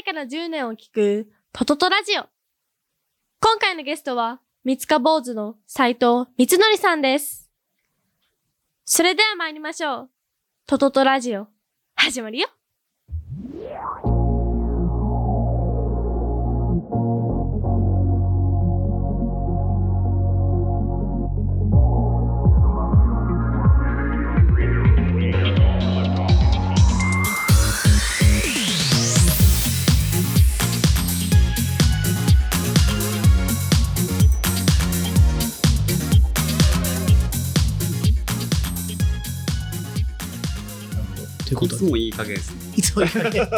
歳から10年を聞く？トトトラジオ。今回のゲストは、三塚坊主の斎藤光則さんです。それでは参りましょう。トトトラジオ、始まるよ。ことで、いつもいい加減ですね。いつもいい加減。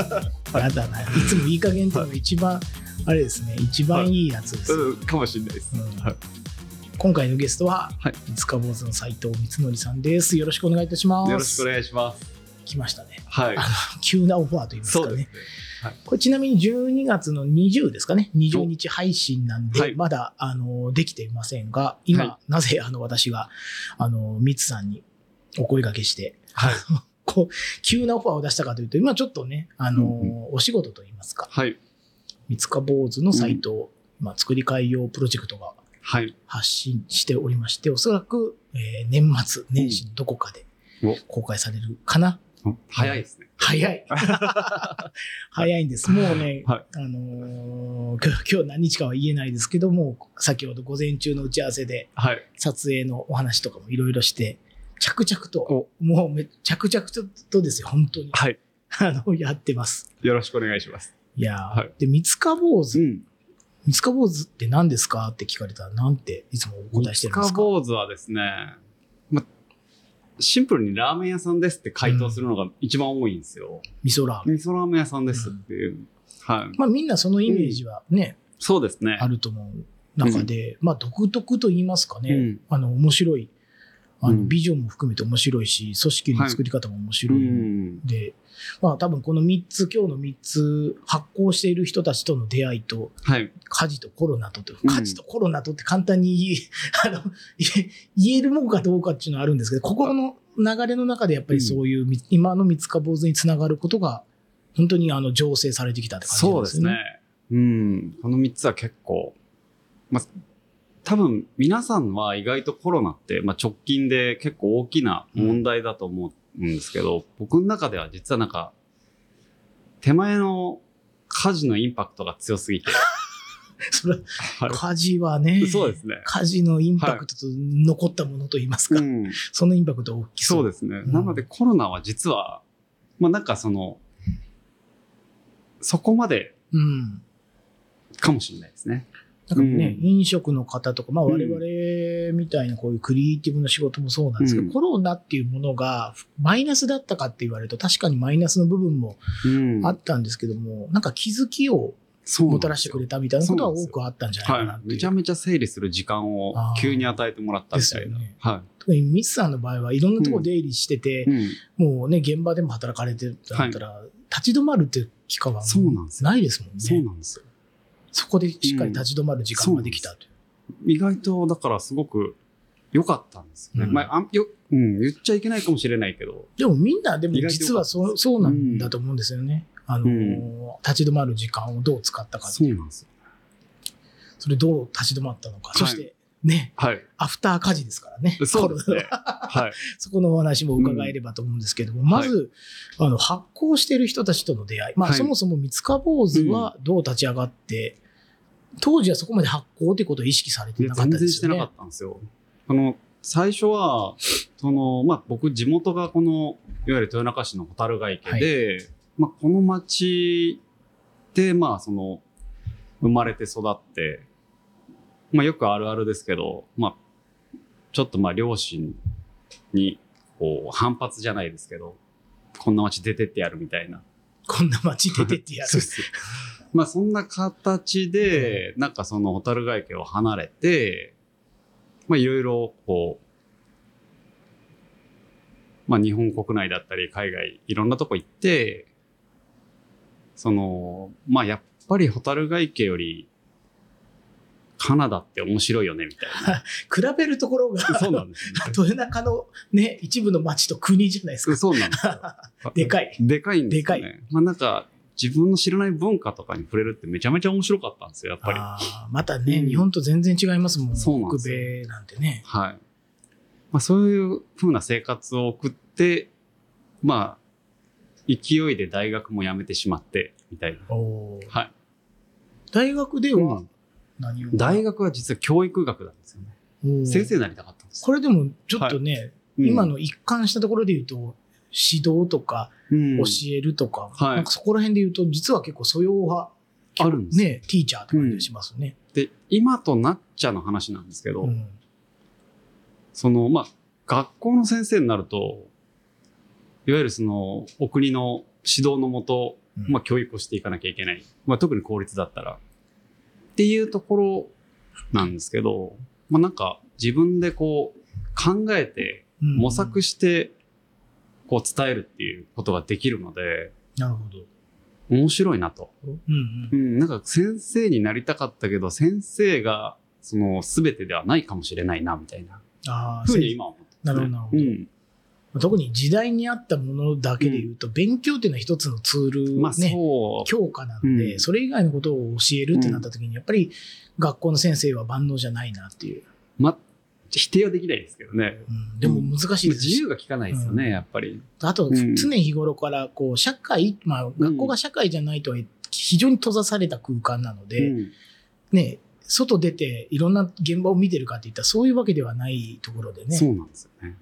やだな。いつもいい加減っていうのが一番、あれですね、一番いいやつです。うん、かもしれないです。うんはい今回のゲストは、はい三塚坊主の斉藤光則さんです。よろしくお願いいたします。よろしくお願いします。来ましたね。はい 急なオファーといいますかねそうですね。。これちなみに12月の20ですかね、20日配信なんで、はいまだあのできていませんが、今、はなぜあの私があのミツさんにお声掛けして、はい。こう急なオファーを出したかというと、今ちょっとね、あのうんお仕事といいますか、はい。三塚坊主のサイト、今作り変え用プロジェクトがはい。発信しておりまして、おそらく、えー年末年始のどこかでお公開されるかな。お早いですね。早い。早いんです。もうね、はいあのー今日今日何日かは言えないですけども、先ほど午前中の打ち合わせではい。撮影のお話とかもいろいろして、着々と、もうめ着々とですよ、本当に。はい。あの、やってます。よろしくお願いします。いやー、はいで、三塚坊主、ん。三塚坊主って何ですかって聞かれたら、なんていつもお答えしてるんで三すか日坊主はですね、ま、シンプルにラーメン屋さんですって回答するのが一番多いんですよ。味噌ラーメン。味噌ラーメン屋さんですっていう。はい。まあみんなそのイメージはね、そうですね。あると思う中で、まあ独特と言いますかね、うんあの面白い、あのうんビジョンも含めて面白いし、組織の作り方も面う白いん。で、まあ多分この3つ、今日の3つ発行している人たちとの出会いと、はい。家事とコロナとと、うん家事とコロナとって簡単に言い あの言えるもんかどうかっていうのはあるんですけど、ここの流れの中でやっぱりそういうみ、今の三塚坊主につながることが、本当にあの醸成されてきたって感じですよね。ですね。うん。この3つは結構、まあ、多分皆さんは意外とコロナって、まあ、直近で結構大きな問題だと思うんですけど、僕の中では実はなんか、手前の家事のインパクトが強すぎて。それは家事はね、い、そうですね。家事のインパクトと残ったものといいますか、うん、そのインパクトは大きそう。そうですね。うんなのでコロナは実は、まあなんかその、そこまでうん。かもしれないですね。なんかね、うん飲食の方とか、まあうん我々みたいなこういうクリエイティブな仕事もそうなんですけど、うんコロナっていうものがマイナスだったかって言われると確かにマイナスの部分もうんあったんですけども、なんか気づきをもたらしてくれたみたいなことは多くあったんじゃないかなっはい。めちゃめちゃ整理する時間を急に与えてもらったみたいな。ですよねは特にミスさんの場合はいろんなところ出入りしてて、い。うん。もうね、現場でも働かれてたんだったら、立ち止まるっていう期間はそうなんですよないですもんね。そうなんですよ。そこでしっかり立ち止まる時間ができたという。意外と、だからすごく良かったんですよね。うんまあ、あんよ、うん、言っちゃいけないかもしれないけど。でもみんなでも実はそうそうなんだと思うんですよね。あのー立ち止まる時間をどう使ったかっていうう。そなんですよ。それどう立ち止まったのか。はいそしてね、はい。アフター家事ですからね。そうですねははい。そこのお話も伺えればと思うんですけども、まず、あの、発行している人たちとの出会い。まあ、はいそもそも三塚坊主はどう立ち上がって、当時はそこまで発行ということを意識されてなかった全然してなですよね。かったんですよ。あの、最初は、その、まあ、僕、地元がこの、いわゆる豊中市の蛍ヶ池で、まあ、この町で、まあ、その、生まれて育って、まあ、よくあるあるですけど、まあ、ちょっとまあ、両親に、こう、反発じゃないですけど、こんな町出てってやるみたいな。こんな街出てってやる。まあそんな形で、なんかその蛍ヶ池を離れて、まあいろいろこう、まあ日本国内だったり海外いろんなとこ行って、その、まあやっぱり蛍ヶ池よりカナダって面白いよねみたい 比べるところが、な。そうなんですね。豊中のね、一部の町と国じゃないですか。そうなんですよ。でかい。でかいんですよね。でかいまあなんか、自分の知らない文化とかに触れるってめちゃめちゃ面白かったんですよ、やっぱり。またね、うん日本と全然違いますもん。そうなんですよ北米なんてね。はい。まあそういう風な生活を送って、まあ、勢いで大学も辞めてしまって、みたいな。はい。大学ではうん何を、大学は実は教育学なんですよね。先生になりたかったんですよ。これでもちょっとね、うん今の一貫したところで言うと、指導とかうん教えるとか、はいなんかそこら辺で言うと、実は結構素養派、あるんですよね、ティーチャーって感じがしますね。で、今となっちゃの話なんですけど、うんその、まあ、学校の先生になると、いわゆるその、お国の指導のもと、うんまあ、教育をしていかなきゃいけない。まあ、特に公立だったら。っていうところなんですけど、まあ、なんか、自分でこう、考えて、うん模索して、こう、伝えるっていうことができるので、なるほど。面白いなと。うんうんうん、なんか先生になりたかったけど、先生が、その、すべてではないかもしれないな、みたいな。ああ、ふうに今は思ってます、ね。なるほどなるほどうん。特に時代に合ったものだけで言うと、勉強っていうのは一つのツール、ね、まあ、そう。強化なんで、うん。それ以外のことを教えるってなった時に、やっぱり学校の先生は万能じゃないなっていう。ま、否定はできないですけどね。うん。でも難しいです。し、自由が利かないですよね、うん。やっぱり。あとうん。常日頃からこう社会、まあ学校が社会じゃないとは非常に閉ざされた空間なので、うん。ね、外出ていろんな現場を見てるかっていったらそういうわけではないところでね、そうなんですよね。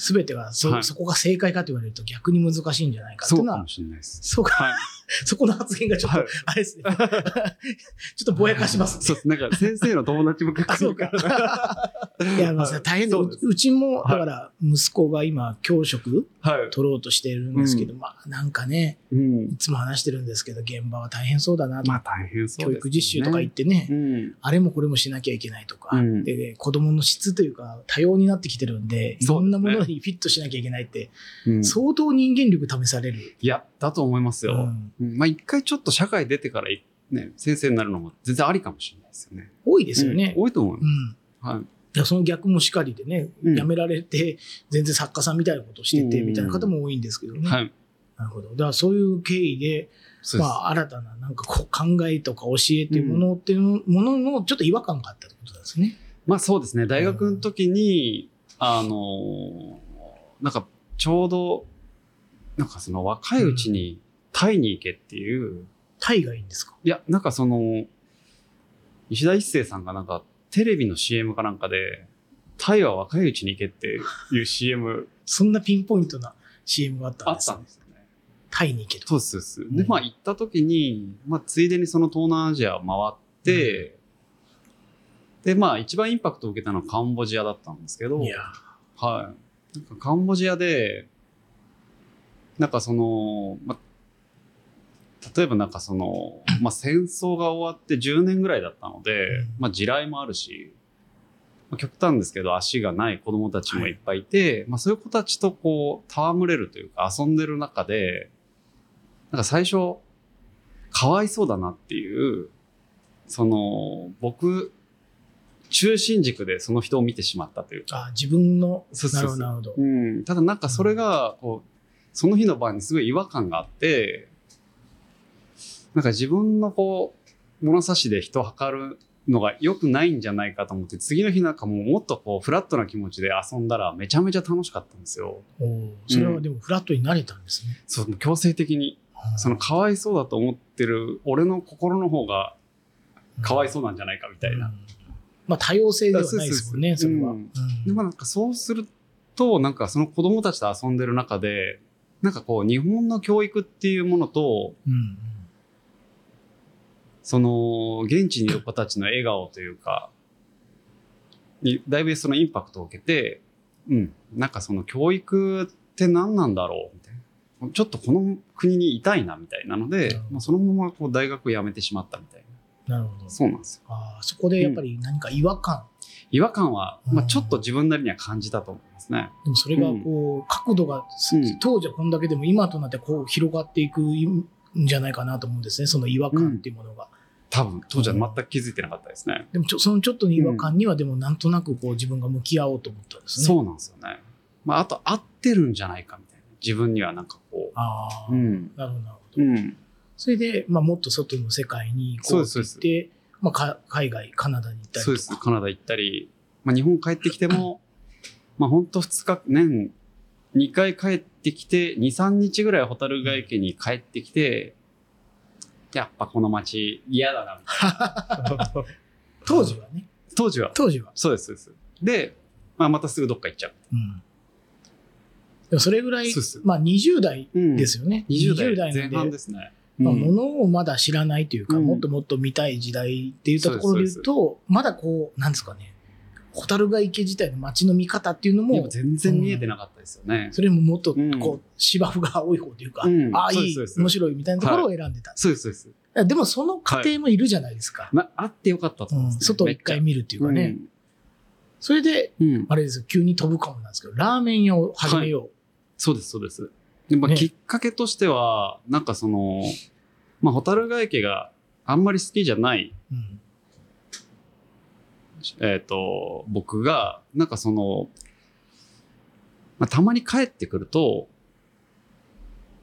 すべてがそ,、はいそこが正解かと言われると逆に難しいんじゃないかっていうのはそうかも、しれないです。そうか、はい。そこの発言がちょっと、はいあれですね。ちょっとぼやかしますね。そうです。なんか先生の友達も結構あ、そうか。いや、まあ、はい大変でそううちも、はいだから、息子が今、教職はい。取ろうとしてるんですけど、まあ、なんかね、うんい。つも話してるんですけど、現場は大変そうだなと。まあ大変そうね。教育実習とか行ってね、うん。あれもこれもしなきゃいけないとか、うんで、子供の質というか、多様になってきてるんで、いろんなものにフィットしなきゃいけないって、うん相当人間力試される。いや、だと思いますよ。うんうんまあ一回ちょっと社会出てからい、ね、先生になるのも全然ありかもしれないですよね。多いですよね。うん多いと思いまうん。す。はい。その逆もしかりでね、うん辞められて、全然作家さんみたいなことをしてて、うんみたいな方も多いんですけどね。はい。なるほど。だからそういう経緯で。まあ、新たななんかこう考えとか教えっていうものっていうのもののちょっと違和感があったってことですね。まあそうですね。大学の時に、あのーなんかちょうど、なんかその若いうちにタイに行けっていう、タイがいいんですか？いや、なんかその、石田一生さんがなんかテレビの CM かなんかで、タイは若いうちに行けっていう CM そんなピンポイントな CM があったあっんですねたんですよね。タイに行けと。そうです、そうです。で、うんまあ行った時に、まあついでにその東南アジアを回って、で、まあ一番インパクトを受けたのはカンボジアだったんですけど、いやはい。なんかカンボジアで、なんかその、ま、例えばなんかその、まあ、戦争が終わって10年ぐらいだったので、うん。まあ、地雷もあるし、まあ、極端ですけど足がない子供たちもいっぱいいて、まあ、そういう子たちとこう、戯れるというか遊んでる中で、なんか最初、かわいそうだなっていう、その、僕、中心軸でその人を見てしまったというか、あ自分の、なるほど。うん、ただなんかそれが、こう、その日の晩にすごい違和感があって、なんか自分のこう、物差しで人を測るのが良くないんじゃないかと思って、次の日なんかもうもっとこう、フラットな気持ちで遊んだらめちゃめちゃ楽しかったんですよ。それはでもフラットになれたんですね。そう、強制的に。そのかわいそうだと思ってる俺の心の方がかわいそうなんじゃないかみたいな。うんまあ多様性ではないですもんね、それは。そうんでもなんかそうすると、なんかその子供たちと遊んでる中で、なんかこう日本の教育っていうものと、うんうんその現地にいる子たちの笑顔というか、にだいぶそのインパクトを受けて、うん、なんかその教育って何なんだろうみたいな。ちょっとこの国にいたいなみたいなのでなるほ、どもうそのままこう大学辞めてしまったみたいな。なるほど。そうなんですよ。あーそこでやっぱり何か違和感、違和感は、まあ、うんちょっと自分なりには感じたと思いますね。でもそれがこう、角度が、うん当時はこんだけでも今となってこう広がっていくんじゃないかなと思うんですね、その違和感っていうものが。多分、当時は全く気づいてなかったですね。でもちょそのちょっとの違和感にはでもなんとなくこう自分が向き合おうと思ったんですね。そうなんですよね。まあ、あと合ってるんじゃないかみたいな。自分にはなんかこああ、う。うん。なるほど、なるほど。うん。それで、まあ、もっと外の世界に行こうって言そうって、まあ、か海外、カナダに行ったり。そうです。カナダ行ったり、まあ、日本帰ってきても、まあ、ほんと2日、年2回帰ってきて、2、3日ぐらいホタルガ池に帰ってきて、やっぱこの街嫌だな、みたいな。当時はね。当時は。当時は。そうです、そうです。で、まあ、またすぐどっか行っちゃう。うん。でもそれぐらいまあ20代うんですよね。20代前半ですね。まあ、うんものをまだ知らないというか、うんもっともっと見たい時代っていったところで言うと、まだこう、なんですかね、ホタルガ池自体の街の見方っていうのも全然見えてなかったですよね。それももっとうんこう、芝生が多い方というか、うんああ、いい面白いみたいなところを選んでた。そうです、そうです。でもその過程もいるじゃないですか。まあ、あってよかったとうん思います、ね外を一回見るっていうかね。それで、うん。うんあれですよ、急に飛ぶかもなんですけど、ラーメン屋を始めよそうです、そうです。でまあねきっかけとしては、なんかその、まあ、ホタルガ池があんまり好きじゃない、う。うんえっ、と、僕が、なんかその、まあ、たまに帰ってくると、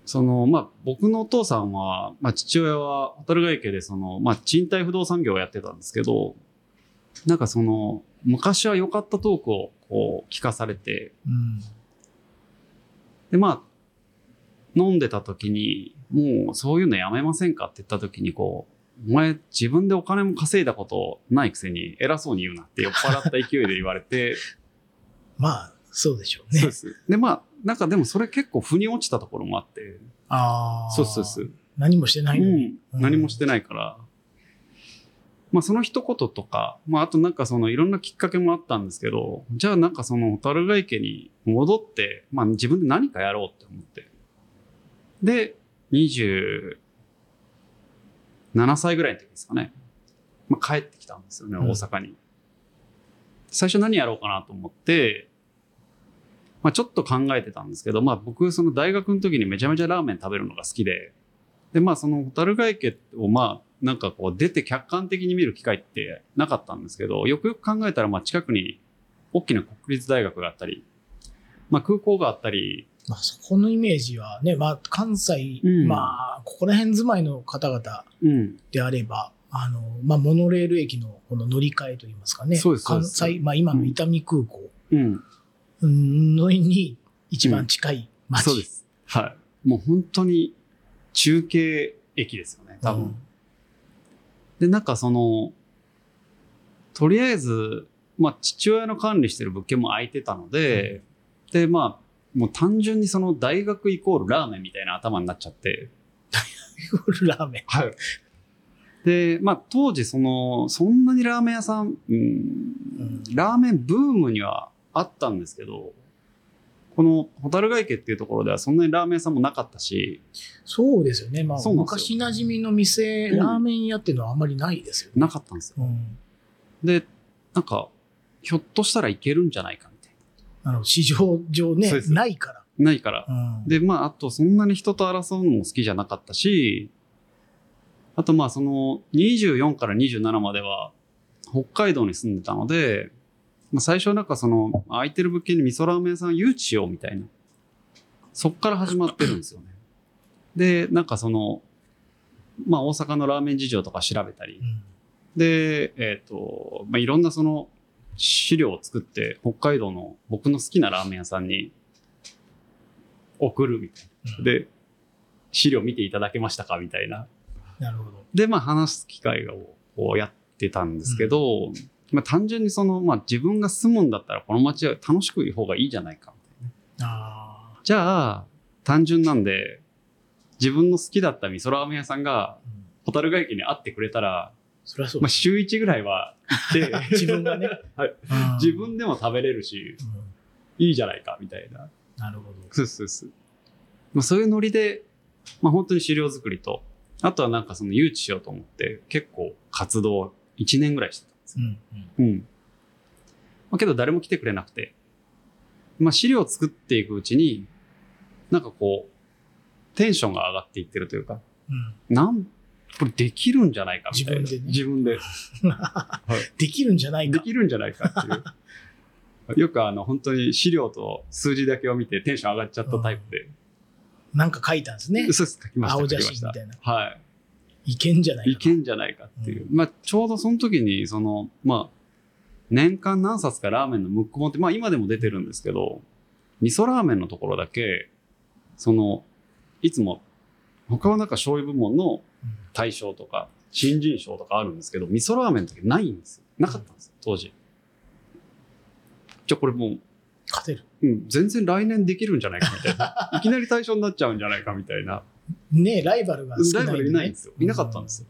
その、まあ、僕のお父さんは、まあ、父親は、ホタルガ池で、その、まあ、賃貸不動産業をやってたんですけど、なんかその、昔は良かったトークを、こう、聞かされて、うん。で、まあ、飲んでた時に、もうそういうのやめませんかって言った時に、こう、お前自分でお金も稼いだことないくせに偉そうに言うなって酔っ払った勢いで言われて、まあ、そうでしょうね。そうです。で、まあ、なんかでもそれ結構腑に落ちたところもあって、ああ。そうそうそう。何もしてないのに。うん。何もしてないから、まあその一言とか、まああとなんかそのいろんなきっかけもあったんですけど、じゃあなんかそのホタルガ池に戻って、まあ自分で何かやろうって思って。で、27歳ぐらいの時ですかね。まあ帰ってきたんですよね、うん大阪に。最初何やろうかなと思って、まあちょっと考えてたんですけど、まあ僕その大学の時にめちゃめちゃラーメン食べるのが好きで、で、まあそのホタルガ池をまあなんかこう出て客観的に見る機会ってなかったんですけど、よくよく考えたらまあ近くに大きな国立大学があったり、まあ空港があったり、まあ、そこのイメージはね、まあ、関西、うんまあ、ここら辺住まいの方々うん、であれば、あの、まあ、モノレール駅のこの乗り換えといいますかね。そうです関西、まあ、今の伊丹空港うん、のに一番近い街。そうです。はい。もう本当に中継駅ですよね、多分。うんで、なんかその、とりあえず、まあ父親の管理してる物件も空いてたので、で、まあ、もう単純にその大学イコールラーメンみたいな頭になっちゃって、ラーメン。はい。で、まあ当時その、そんなにラーメン屋さん、うんうんラーメンブームにはあったんですけど、このホタルガ池っていうところではそんなにラーメン屋さんもなかったし、そうですよね。まあ、昔馴染みの店、うんラーメン屋っていうのはあんまりないですよね。なかったんですよ。うん。で、なんか、ひょっとしたらいけるんじゃないか市場上ねないから。な。ないから。うん。で、まあ、あと、そんなに人と争うのも好きじゃなかったし、あと、まあ、その、24から27までは、北海道に住んでたので、まあ、最初はなんかその、空いてる物件に味噌ラーメン屋さん誘致しようみたいな。そっから始まってるんですよね。で、なんかその、まあ、大阪のラーメン事情とか調べたりう、んで、えっ、と、まあ、いろんなその資料を作って、北海道の僕の好きなラーメン屋さんに送るみたいな。で、資料見ていただけましたかみたいな。なるほど。で、まあ話す機会をこうやってたんですけど、まあ単純にその、まあ自分が住むんだったらこの街は楽しくいい方がいいじゃないか。ああ。じゃあ、単純なんで、自分の好きだった味噌ラーメン屋さんが、うんホタルガ駅に会ってくれたら、まあそりゃそうです。週1ぐらいは行って、自分がね。はいうん自分でも食べれるし、うんいいじゃないか、みたいな。なるほど。そうそうそう。まあ、そういうノリで、まあ、本当に資料作りと、あとはなんかその誘致しようと思って、結構活動1年ぐらいしてたんですよ。うんうんうん。まあ、けど誰も来てくれなくて、まあ、資料を作っていくうちに、なんかこう、テンションが上がっていってるというか、うんなん、これできるんじゃないかみたいな。自分でね自分で。できるんじゃないか。できるんじゃないかっていう。よくあの、本当に資料と数字だけを見てテンション上がっちゃったタイプで。なんか書いたんですね。嘘です、書きました。青写真みたいな。はい。いけんじゃないかいけんじゃないかっていう。まあ、ちょうどその時に、その、まあ、年間何冊かラーメンのムック本って、まあ今でも出てるんですけど、味噌ラーメンのところだけ、その、いつも、他はなんか醤油部門の大賞とか、新人賞とかあるんですけど、味噌ラーメンの時ないんですよ。なかったんですよ、当時。じゃあこれもう、勝てる。うん、全然来年できるんじゃないかみたいな。いきなり対象になっちゃうんじゃないかみたいな。ねライバルが少ない、ね。ライバルいないんですよ。いなかったんですよ。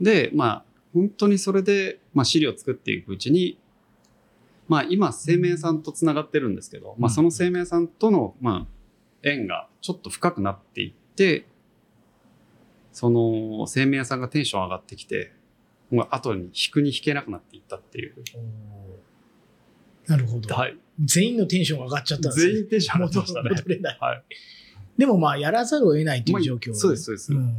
で、まあ、本当にそれで、まあ、資料を作っていくうちに、まあ、今、生命さんとつながってるんですけど、まあ、その生命さんとの、まあ、縁がちょっと深くなっていって、その、生命さんがテンション上がってきて、もう後に引くに引けなくなっていったっていう。なるほど。はい。全員のテンションが上がっちゃったんですね。全員テンション上がってましたね。戻れない。はい。でもまあ、やらざるを得ないという状況、まあそうです、そうです。うん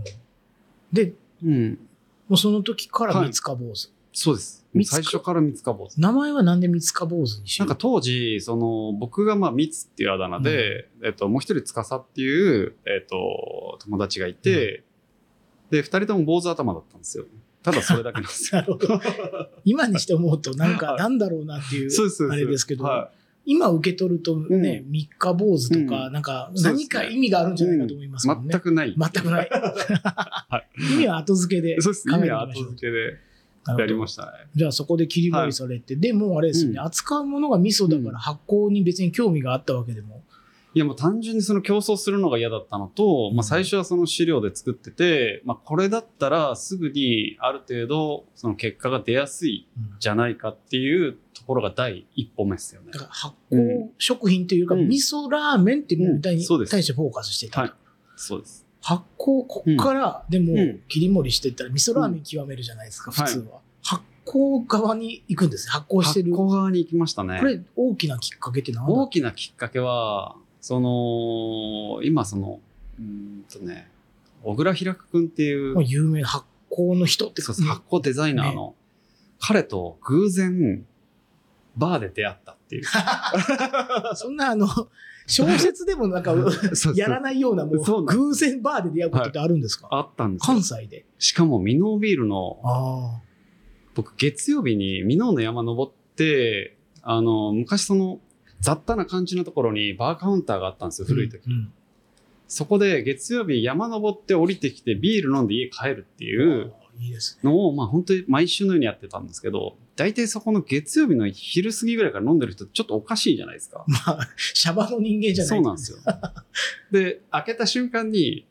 で、うん。もうその時から三日坊主。そうです。三つか最初から三つか坊主。名前はなんで三日坊主にしよう？なんか当時、その、僕がまあ、ミツっていうあだ名で、えっと、もう一人、つかさっていう、えっと、友達がいて、で、二人とも坊主頭だったんですよ。ただそれだけなんですよ。今にして思うと、なんか、はいなんだろうなっていう。あれですけど、は今受け取るとね、う三日坊主とか、うんなんか、何か意味があるんじゃないかと思いますい。もんね。全くない。全くない。意味は後付けで考そうです。意味は後。付けでやりましたね。じゃあそこで切り盛りされて、でもうあれですよね、うん扱うものが味噌だから発酵に別に興味があったわけでも。いやもう単純にその競争するのが嫌だったのと、まあ最初はその資料で作ってて、まあこれだったらすぐにある程度その結果が出やすいうんじゃないかっていうところが第一歩目ですよねだ。から発酵食品というか、うん味噌ラーメンっていうものに対してフォーカスしてたと。はいそうです。発酵、こっから、でもうん、切り盛りしていったら味噌ラーメン極めるじゃないですか、普通は。発酵側に行くんですね発酵してる。発酵側に行きましたね。これ、大きなきっかけって何だ大きなきっかけは、その、今その、うーんとね、小倉平久くんっていう有名な発酵の人ってそうそう発酵デザイナーの、彼と偶然、バーで出会ったっていう。そんなあの、小説でもなんか、やらないような、もう、偶然バーで出会うことってあるんですか、あったんですよ。関。西で。しかも、ミノービールの、あ僕、月曜日にミノーの山登って、あの、昔その、雑多な感じのところにバーカウンターがあったんですよ、古い時。うんそこで月曜日山登って降りてきてビール飲んで家帰るっていう。のを、まあ本当に毎週のようにやってたんですけど、大体そこの月曜日の昼過ぎぐらいから飲んでる人ちょっとおかしいじゃないですか。まあ、シャバの人間じゃないそうなんですよ。で、開けた瞬間に、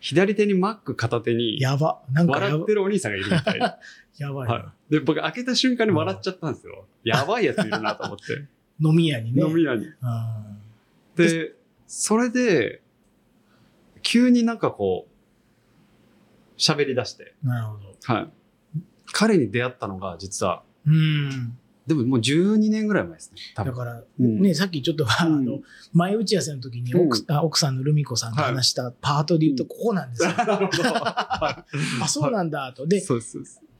左手にマック片手に、やば。なんか笑ってるお兄さんがいるみたいな。やばいな、はい。で、僕開けた瞬間に笑っちゃったんですよ。やばいやついるなと思って。飲み屋にね。飲み屋に。あで、それで、急になんかこう、喋り出して。ーなるほど。はい。彼に出会ったのが実は、うん。でももう12年ぐらい前ですね。だから、うんね、さっきちょっと、あうんの、前打ち合わせの時に奥,、あ奥さんのルミ子さんと話したパートで言うと、ここなんですよ。は あ、そうなんだ、と。い。で。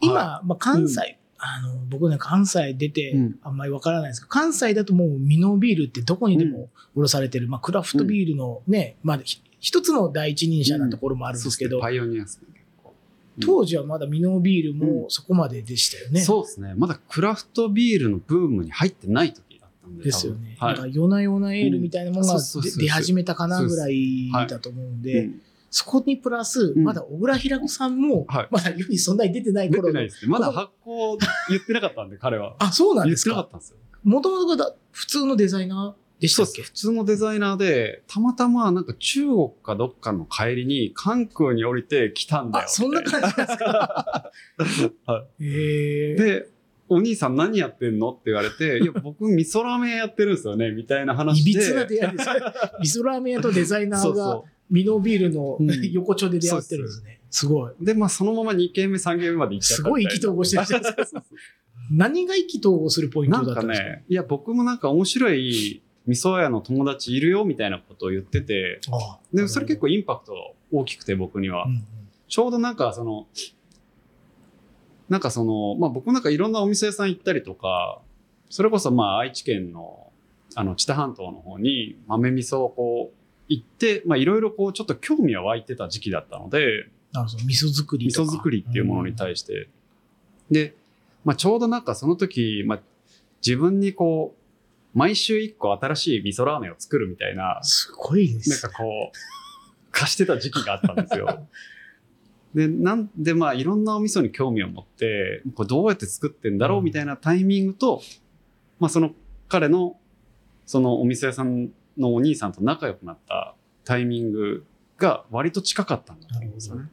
今、はまあ、関西、あの、僕ね、関西出てうん、あんまりわからないですけど、関西だともう、ミノビールってどこにでも卸されてる、まあ、クラフトビールのね、まあ、ひ一つの第一人者なところもあい。るんですけど、パイオニアですね。結構当時はまだミノビールもそこまででしたよね。そうですね。まだクラフトビールのブームに入ってない時だったんで。ですよね。多分なんか夜な夜なエールみたいなものが出出始めたかなぐらいだと思うんはい。で、うんそこにプラス、んまだ小倉平子さんもはい、まだ世にそんなに出てない出頃の。てないですね。まだ発行言ってなかったんで、彼は。あ、そうなん言っですか？てなかったんですよ。もともとが普通のデザイナーでしたっけ？普通のデザイナーで、たまたまなんか中国かどっかの帰りに関空に降りて来たんだよ。あ、そんな感じですか？はへえ。で、お兄さん何やってんの？って言われて、いや、僕味噌ラーメン屋やってるんですよね、みたいな話で。いびつな出会いですね。味噌ラーメン屋とデザイナーがそうそミノビールのうん横丁で出会ってるんですね。すごい。う。で、まあそのまま2軒目、3軒目まで行っちゃった。すごい意気投合してるじゃないですか。何が意気投合するポインなんかトだったんですか？ね、いや、僕もなんか面白い味噌屋の友達いるよ、みたいなことを言ってて、ああで、それ結構インパクト大きくて、僕には。うんうんちょうどなんかその、なんかその、まあ僕なんかいろんなお店屋さん行ったりとか、それこそまあ愛知県の、あの、知多半島の方に豆味噌をこう行って、まあいろいろこうちょっと興味は湧いてた時期だったので、あのその味噌作り味。噌作りっていうものに対して。で、まあ、ちょうどなんかその時、まあ、自分にこう、毎週一個新しい味噌ラーメンを作るみたいな、すごいでなんす。かこう、貸してた時期があったんですよ。で、なんでまあいろんなお味噌に興味を持って、これどうやって作ってんだろうみたいなタイミングと、まあその彼の、そのお店屋さんのお兄さんと仲良くなったタイミングが割と近かったんだと思うんですよね。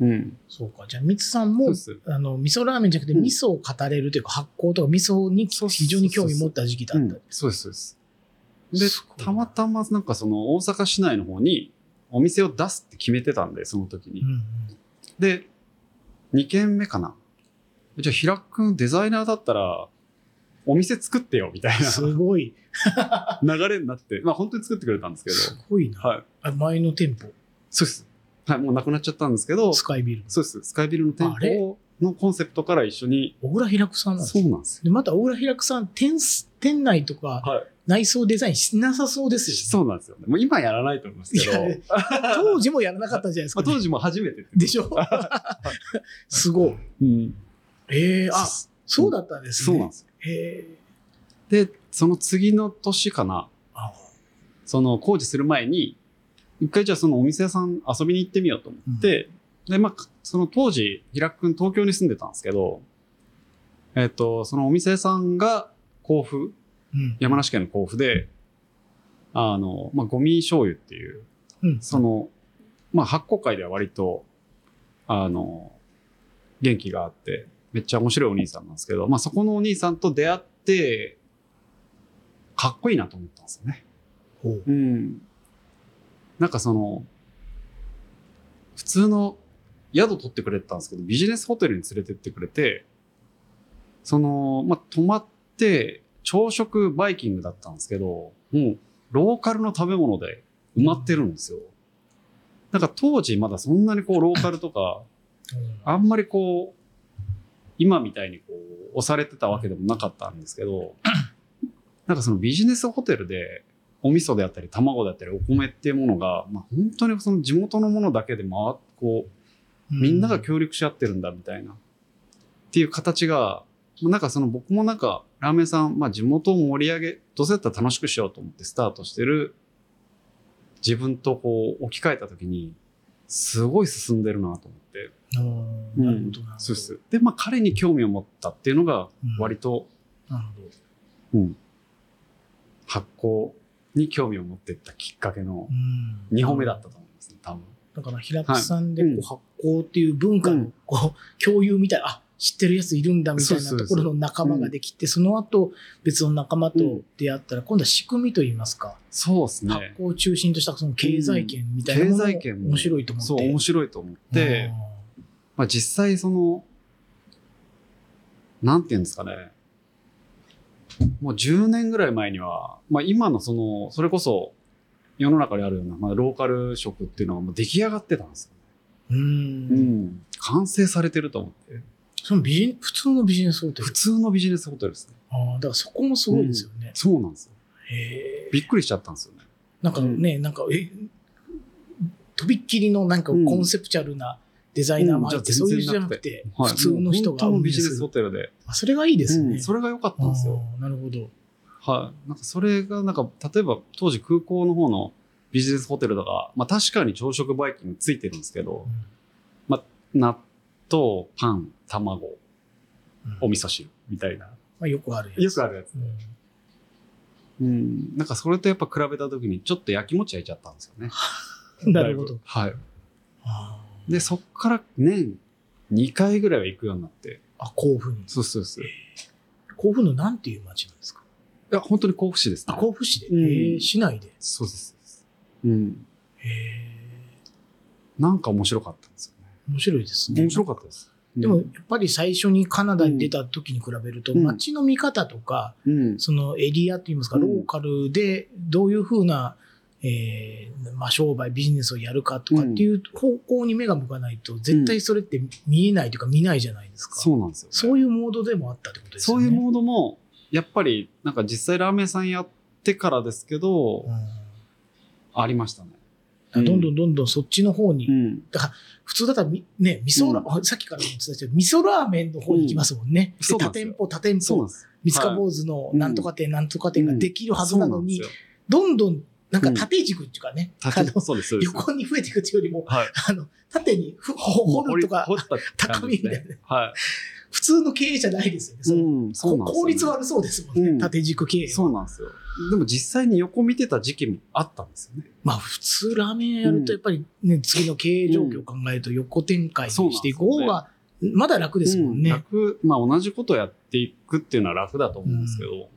うん。そうか。じゃあ、みつさんも。あの、味噌ラーメンじゃなくて、うん味噌を語れるというか、発酵とか味噌に非常に興味持った時期だった。うん、そうです、そうです。でたまたまなんかその大阪市内の方にお店を出すって決めてたんで、その時に。うんうんで、2軒目かな。じゃあ、平くんデザイナーだったら、お店作ってよ、みたいすごい、な 流れになって、まあ本当に作ってくれたんですけすど、ごいな。はい。あ前の店舗、そうです。はい、もうなくなっちゃったんですけど、スカイビル。そうです。スカイビルの店舗のコンセプトから一緒に、小倉平子さんなんですそうなんですよ。で、また小倉平子さん、店、店内とかはい。内装デザインしなさそうですよ、そうなんですよね。もう今やらないと思いますけど、当時もやらなかったんじゃないですか、ね。まあ当時も初めてでしょ？すごい。うん。ええあ、そうだったんですね。そうなんですよ。で、その次の年かな、あその工事する前に、一回じゃあそのお店屋さん遊びに行ってみようと思って、で、まあ、その当時、平久くん東京に住んでたんですけど、えっ、と、そのお店屋さんが甲府、うん。山梨県の甲府で、あの、まあ、ゴミ醤油っていう、うん。その、まあ、発酵界では割と、あの、元気があって、めっちゃ面白いお兄さんなんですけど、まあ、そこのお兄さんと出会って、かっこいいなと思ったんですよね。ほう。うん。なんかその、普通の宿取ってくれてたんですけど、ビジネスホテルに連れてってくれて、その、まあ、泊まって、朝食バイキングだったんですけど、もう、ローカルの食べ物で埋まってるんですよ。なんか当時まだそんなにこう、ローカルとか、あんまりこう、今みたいにこう、押されてたわけでもなかったんですけど、なんかそのビジネスホテルで、お味噌であったり、卵であったり、お米っていうものが、まあ本当にその地元のものだけで回っこう、みんなが協力し合ってるんだみたいな、っていう形が、まあなんかその僕もなんか、ラーメン屋さん、まあ地元を盛り上げ、どうせだったら楽しくしようと思ってスタートしてる、自分とこう置き換えたときに、すごい進んでるなと思って。うん。そうです。で、まあ彼に興味を持ったっていうのが、うん割と、なるほど。うん、発酵に興味を持っていったきっかけのうん2歩目だったと思いますね、多分。だから平田さんでこうはいうん発酵っていう文化のうんこう共有みたいな、あ知ってるやついるんだみたいなところの仲間ができて、その後別の仲間と出会ったら、今度は仕組みといいますか、そうです発ね。酵を中心としたその経済圏みたいな経ものも済圏も面白いと思って。そう、面白いと思って、まあ実際その、なんていうんですかね。もう10年ぐらい前には、まあ今のその、それこそ世の中にあるような、まあローカル食っていうのはもう出来上がってたんですよね。うん。うん。完成されてると思って。そのビジネ普通のビジネスホテル？普。通のビジネスホテルですね。ああ、だからそこもすごいですよね。そうなんですよ。へえ。びっくりしちゃったんですよね。なんかね、なんか、え、とびっきりのなんかコンセプチャルなデザイナーも入って、うんそういうじゃなくて、はい普通の人が本当のビジネスホテルで。あそれがいいですね。うんそれが良かったんですよ。なるほど。はい。なんかそれが、なんか、例えば当時空港の方のビジネスホテルとか、まあ確かに朝食バイキングついてるんですけど、納豆、パン、卵、うんお味噌汁みたいな。まあ、よくあるやつ。よくあるやつ。うんうん。なんかそれとやっぱ比べた時にちょっと焼きもち焼いちゃったんですよね。なるほど。はい。あで、そっから年2回ぐらいは行くようになって。ーあ、甲府に。そうそうそう。い甲府のなんていう町なんですか？や、本当に甲府市ですあ、ね。甲府市で？うん市内で？そうです。うん。へなんか面白かったんですよね。ー面白いですね。面白かったです。でも、やっぱり最初にカナダに出た時に比べると、うん街の見方とか、うん。そのエリアといいますか、うんローカルでどういうふうな、えーまあ、商売、ビジネスをやるかとかっていう方向に目が向かないと、絶対それって見えないというか見ないじゃないですか。そうなんですよ、そういうモードでもあったってことですよね。そういうモードも、やっぱり、なんか実際ラーメン屋さんやってからですけど、うんありましたね。どんどんどんどんそっちの方に、うん。普通だったらみ、ね、味噌ラ、さっきからも言ってたけど、味噌ラーメンの方に行きますもんね。うなん多店舗、多店舗。三つか坊主のなんとか店、なんとか店ができるはずなのにどんどん、なんか縦軸っていうかね、あのそうです、そうです。横に増えていくっていうよりも、はい。あの、縦に掘るとか高みみたいな。は普通の経営じゃないですよね。い。そのうん、そうなんですよ効率悪そうですもんね、うん縦軸経営は。そうなんですよ。でも実際に横見てた時期もあったんですよね。まあ普通ラーメン屋やるとやっぱりね、次の経営状況を考えると横展開にしていく方がまだ楽ですもんね。うん楽、まあ同じことやっていくっていうのは楽だと思うんですけど、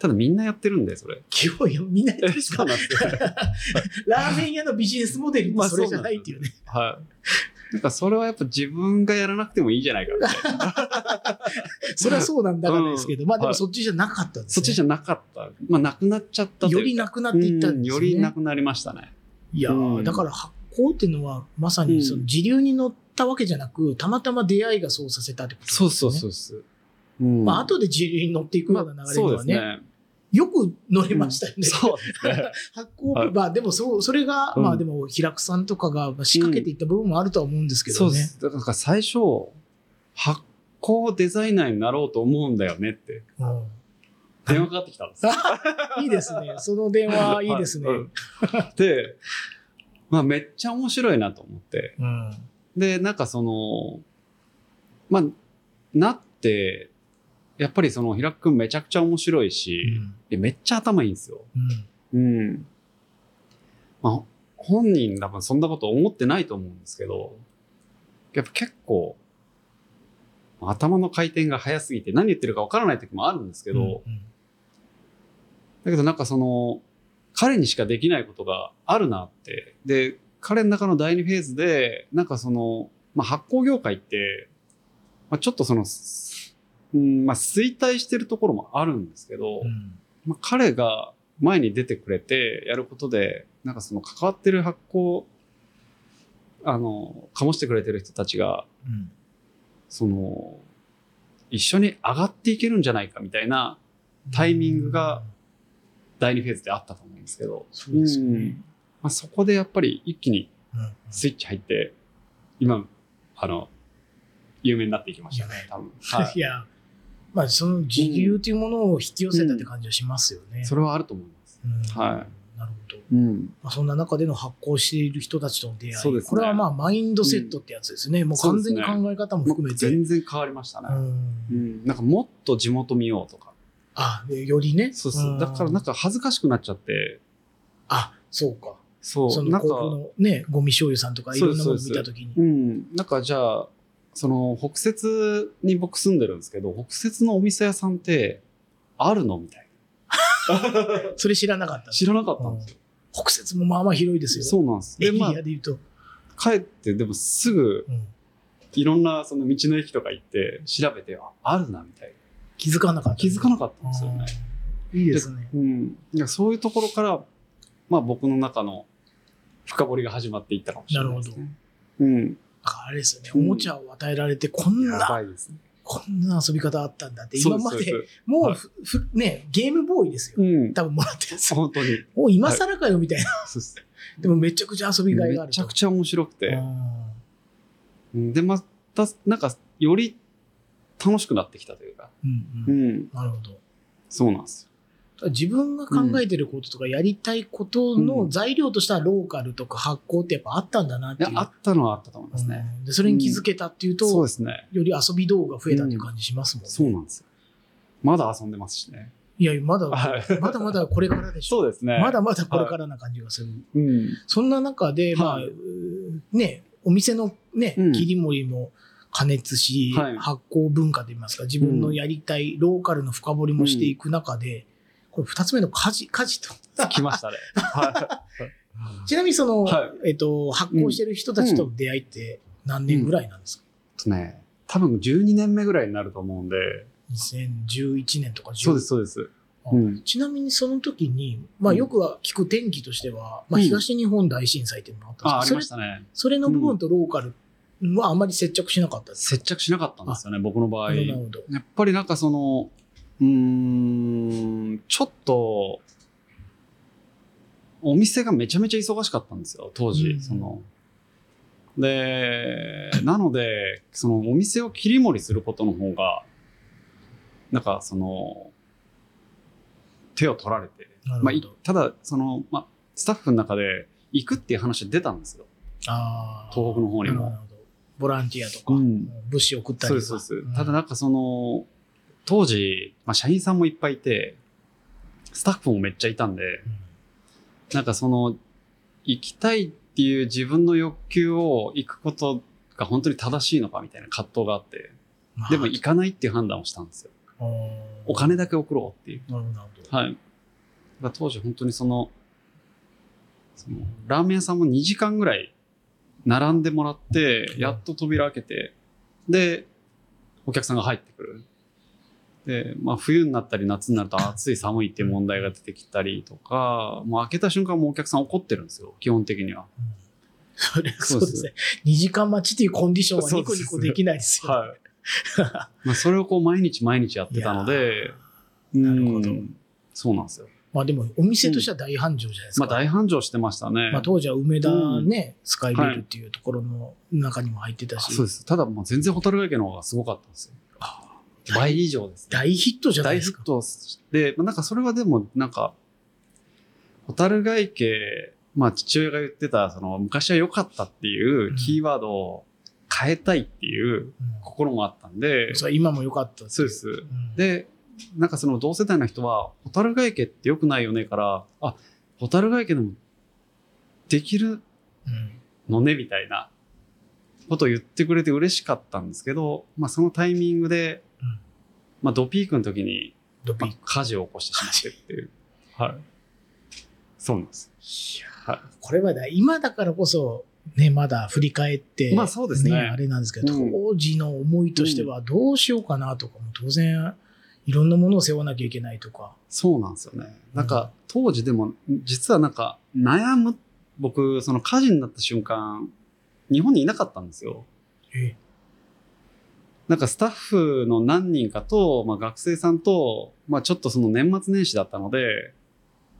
ただみんなやってるんで、それ。基本よみんなやってるんですか？ラーメン屋のビジネスモデルってそれじゃないっていうね。はい。なんかそれはやっぱ自分がやらなくてもいいじゃないかみたいな。それはそうなんだからですけど、うんまあでもそっちじゃなかったんですね。そっちじゃなかった。まあなくなっちゃったよりなくなっていったんですよね。うよりなくなりましたね。いやー、うんだから発行っていうのはまさにその時流に乗ったわけじゃなく、たまたま出会いがそうさせたってことですね。そうそうそうそう。うんまあ後で時流に乗っていくような流れにそうはね、ですね。よく乗れましたよね。そうですね。発行まあでもそう、それが、うんまあでも、平久さんとかが仕掛けていった部分もあるとは思うんですけどね。そうです。だから最初、発酵デザイナーになろうと思うんだよねってうん電話かかってきたんですよ。いいですね。その電話いいですね。はいうんで、まあめっちゃ面白いなと思って。うん。で、なんかその、まあ、なって、やっぱりその、平久くんめちゃくちゃ面白いし、でめっちゃ頭いいんですよ。うん。うん。まあ、本人多分そんなこと思ってないと思うんですけど、やっぱ結構、頭の回転が速すぎて何言ってるかわからない時もあるんですけど、うんだけどなんかその、彼にしかできないことがあるなって。で、彼の中の第二フェーズで、なんかその、まあ、発酵業界って、まあ、ちょっとその、すうん、まあ、衰退してるところもあるんですけど、うん。まあ、彼が前に出てくれてやることで、なんかその関わってる発酵、あの、醸してくれてる人たちが、うん。その、一緒に上がっていけるんじゃないかみたいなタイミングが、第二フェーズであったと思うんですけど、そうですね。まあ、そこでやっぱり一気にうんスイッチ入って、今、あの、有名になっていきましたね、多分。はい。いや、まあその時流というものを引き寄せたって感じはしますよね。それはあると思います。うんはなるほど。うん。まあ、そんな中での発行している人たちとの出会い。ねこれはまあマインドセットってやつですね。もう完全に考え方も含めて。全然変わりましたね。うんうん。なんかもっと地元見ようとか。あ、でよりね。そうそう。だからなんか恥ずかしくなっちゃって、あ、そうか。そう。そなんか、ね、ゴミ醤油さんとかいろんなものを見たときに。うん。なんかじゃあ、その北節に僕住んでるんですけど、北節のお店屋さんってあるのみたいな。それ知らなかった。知らなかったんですよ。北節もまあまあ広いですよ。そうなんです。で、まあアで言うと。帰って、でもすぐうんいろんなその道の駅とか行って調べて、ああるなみたいな。気づかなかった。気づかなかったんですよね。うんいいですね。うん。いやそういうところから、まあ僕の中の深掘りが始まっていったかもしれないですね。うん。だからあれですよね。おもちゃを与えられて、こんやな、ね。こんな遊び方あったんだって、今まで、ですそうですもはいうふ、ふね、ゲームボーイですよ。うん。多分もらってるやつ。本当に。もう今更かよみたいな。そうですでもめちゃくちゃ遊びがいがあると。めちゃくちゃ面白くて。で、また、なんか、より楽しくなってきたというか。うんうんうん。なるほど。そうなんですよ。自分が考えてることとかやりたいことの材料としてはローカルとか発酵ってやっぱあったんだなっていう。あったのはあったと思いますね。うんでそれに気づけたっていうと、そうですね。より遊び道具が増えたっていう感じしますもんね。そうなんですよ。まだ遊んでますしね。いや、まだ、はいまだまだこれからでしょ。そうですね。まだまだこれからな感じがする。うん。そんな中で、まあ、ね、お店のね、うん切り盛りも加熱し、はい発酵文化といいますか、自分のやりたいローカルの深掘りもしていく中で、これ二つ目の家事、家事と。来ましたね。はちなみにその、はえっと、発酵してる人たちとの出会いって何年ぐらいなんですか、い。とね、多分12年目ぐらいになると思うんで。?2011 年とか10そうです、そうです。あうん。ちなみにその時に、まあうんよくは聞く天気としては、まあうん東日本大震災っていうのがあったんあ、あですけど、りましたね。それの部分とローカルはあまり接着しなかったです接着しなかったんですよね、僕の場合。や。っぱりなんかその、うーん、ちょっと、お店がめちゃめちゃ忙しかったんですよ、当時。うんそので、なので、そのお店を切り盛りすることの方が、なんかその、手を取られて、まあ。ただ、その、まあ、スタッフの中で行くっていう話出たんですよ。ああ。東北の方にも。ボランティアとか、うん物資送ったりとか。そうです、そうです。んただなんかその、当時、まあ、社員さんもいっぱいいて、スタッフもめっちゃいたんで、うんなんかその、行きたいっていう自分の欲求を行くことが本当に正しいのかみたいな葛藤があって、まあでも行かないっていう判断をしたんですよ。お金だけ送ろうっていう。はい。だから当時本当にその、そのラーメン屋さんも2時間ぐらい並んでもらって、やっと扉開けて、で、お客さんが入ってくる。で、まあ冬になったり夏になると暑い寒いっていう問題が出てきたりとか、もう開けた瞬間もうお客さん怒ってるんですよ、基本的には。それそでそううですすね。2時間待ちっていうコンディションはニコニコできないですよ。はい。まあそれをこう毎日毎日やってたので、なるほどうんそうなんですよ。まあでも、お店としては大繁盛じゃないですか。まあ大繁盛してましたね。まあ当時は梅田ね、スカイビルっていうところの中にも入ってたし、そうです。ただもう全然ホタルガイ家の方がすごかったんですよ。倍以上です、ね。大ヒットじゃないですか。大ヒット。して、まあなんかそれはでもなんか、ホタルガイ家、まあ父親が言ってた、その昔は良かったっていうキーワードを変えたいっていううん。心もあったんで、それは今も良かったそうです。うん。で、なんかその同世代の人は、ホタルガイ家って良くないよねから、あ、ホタルガイ家でもできるうん。のねみたいなことを言ってくれて嬉しかったんですけど、まあそのタイミングで、うんまあドピークの時に、まあドピーク。火事を起こしてしまってっていう。はい。そうなんです。はこれはだ、今だからこそ、ね、まだ振り返って、まあそうですねあれなんですけど、うん当時の思いとしてはどうしようかなとかも当然、いろんなものを背負わなきゃいけないとか。そうなんですよね。なんか、当時でも、実はなんか、悩む、僕、その火事になった瞬間、日本にいなかったんですよ。えなんかスタッフの何人かと、まあ学生さんと、まあちょっとその年末年始だったので、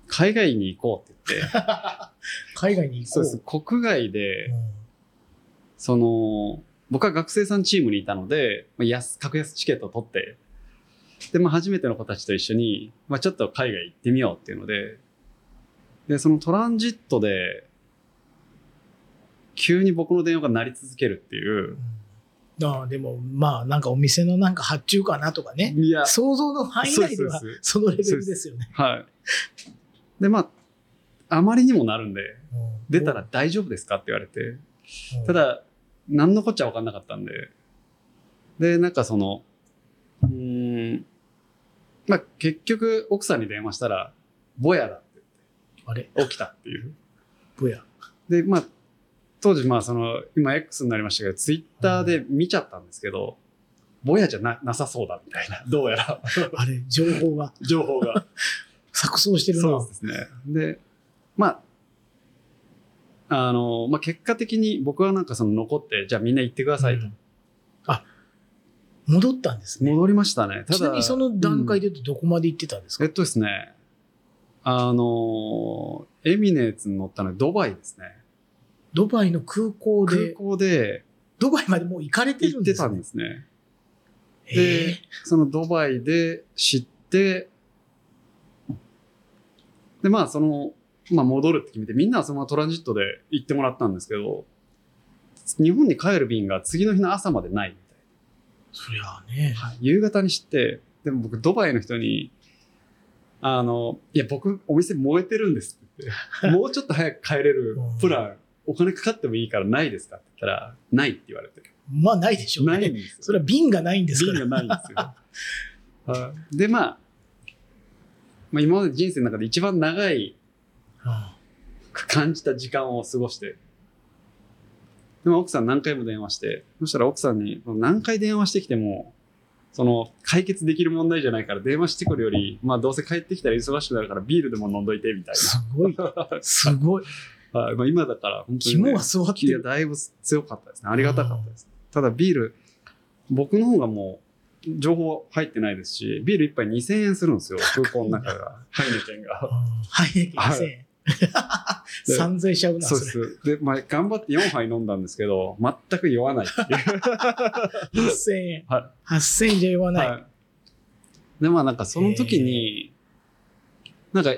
海外に行こうって言って、海外に行こう。そうです。国外で、うんその、僕は学生さんチームにいたので、まあ、安、格安チケットを取って、で、まあ初めての子たちと一緒に、まあちょっと海外行ってみようっていうので、で、そのトランジットで、急に僕の電話が鳴り続けるっていう、ああでも、まあ、なんかお店のなんか発注かなとかね。いや、想像の範囲内ではそのレベルですよね。はい。で、まあ、あまりにもなるんで、うん出たら、大丈夫ですかって言われて、うんた、だ、何のこっちゃ分かんなかったんで、で、なんかその、うーん、まあ結局奥さんに電話したら、ぼやだってあれ、起きたっていう。ぼや。で、まあ、当時まあその、今 X になりましたけど、ツイッターで見ちゃったんですけど、ぼやじゃななさそうだみたいな、どうやら、あれ、情報が 情報が。錯綜してるな。そうですね。で、まあ、あの、まあ、結果的に僕はなんかその残って、じゃあみんな行ってくださいと。うんあ、戻ったんですね。戻りましたね。ただ、ちなみにその段階で、で言うとどこまで行ってたんですか、えっとですね、あの、エミネーツに乗ったのはドバイですね。ドバイの空港空で、港でドバイまでもう行かれてるんですね行ってたんですね。へでえ、そのドバイで知って、で、まあその、まあ戻るって決めて、みんなはそのままトランジットで行ってもらったんですけど、日本に帰る便が次の日の朝までないみたいそりゃあね。な。夕方に知って、でも僕ドバイの人に、あの、いや僕お店燃えてるんですって言って、もうちょっと早く帰れるプラン、お金かかってもいいからないですかって言ったら、ないって言われて。まあないでしょうね。ないんですよ。それは瓶がないんですから。瓶がないんですよ。はいで、まあ、まあ、今まで人生の中で一番長い感じた時間を過ごして、でも奥さん何回も電話して、そしたら奥さんに何回電話してきても、その解決できる問題じゃないから電話してくるより、まあどうせ帰ってきたら忙しくなるからビールでも飲んどいてみたいすごい、な。すごい。はいまあ、今だから本当に、ね、肝は座っていや、る。だいぶ強かったですね。ありがたかったです。ただビール、僕の方がもう、情報入ってないですし、ビール一杯2000円するんですよ。空港の中が。ハイネケンが。うんはい、2000円。で散財しちゃうな、そう。です。で、まあ、頑張って4杯飲んだんですけど、全く酔わないっていう。8000円。は8000円じゃ言わない。はい。で、まあなんかその時に、なんか、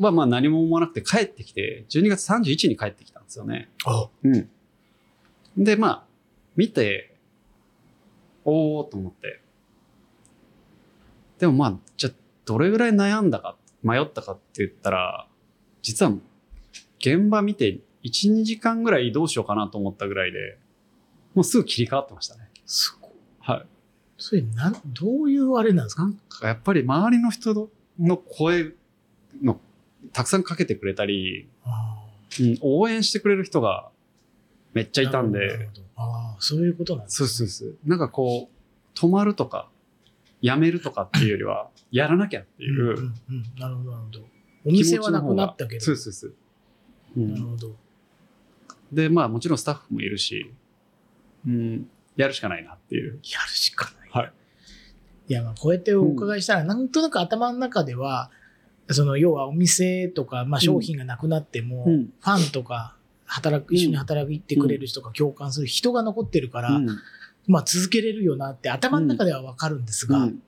まあまあ何も思わなくて帰ってきて、12月31日に帰ってきたんですよね。あうん。で、まあ、見て、おーと思って。でもまあ、じゃあどれぐらい悩んだか、迷ったかって言ったら、実は現場見て1、2時間ぐらいどうしようかなと思ったぐらいで、もうすぐ切り替わってましたね。すごい。はい。それ、なん、どういうあれなんですか？なんかやっぱり周りの人の声のたくさんかけてくれたり、あうん、応援してくれる人がめっちゃあいたんで、ああ、そういうことなんですそうそうそう。なんかこう、止まるとか、やめるとかっていうよりは、やらなきゃっていうんうんううん。なるほど、なるほど。お店はなくなったけど。そうそうそう。うん、なるほど。で、まあもちろんスタッフもいるし、うん、やるしかないなっていう。やるしかない。はい。いや、まあ、こうやってお伺いしたら、なんとなく頭の中では、その、要はお店とか、まあ、商品がなくなっても、うん。ファンとか、働く、一緒に働いてくれる人が共感する人が残ってるから、うん。まあ、続けれるよなって頭の中ではわかるんですが、うん。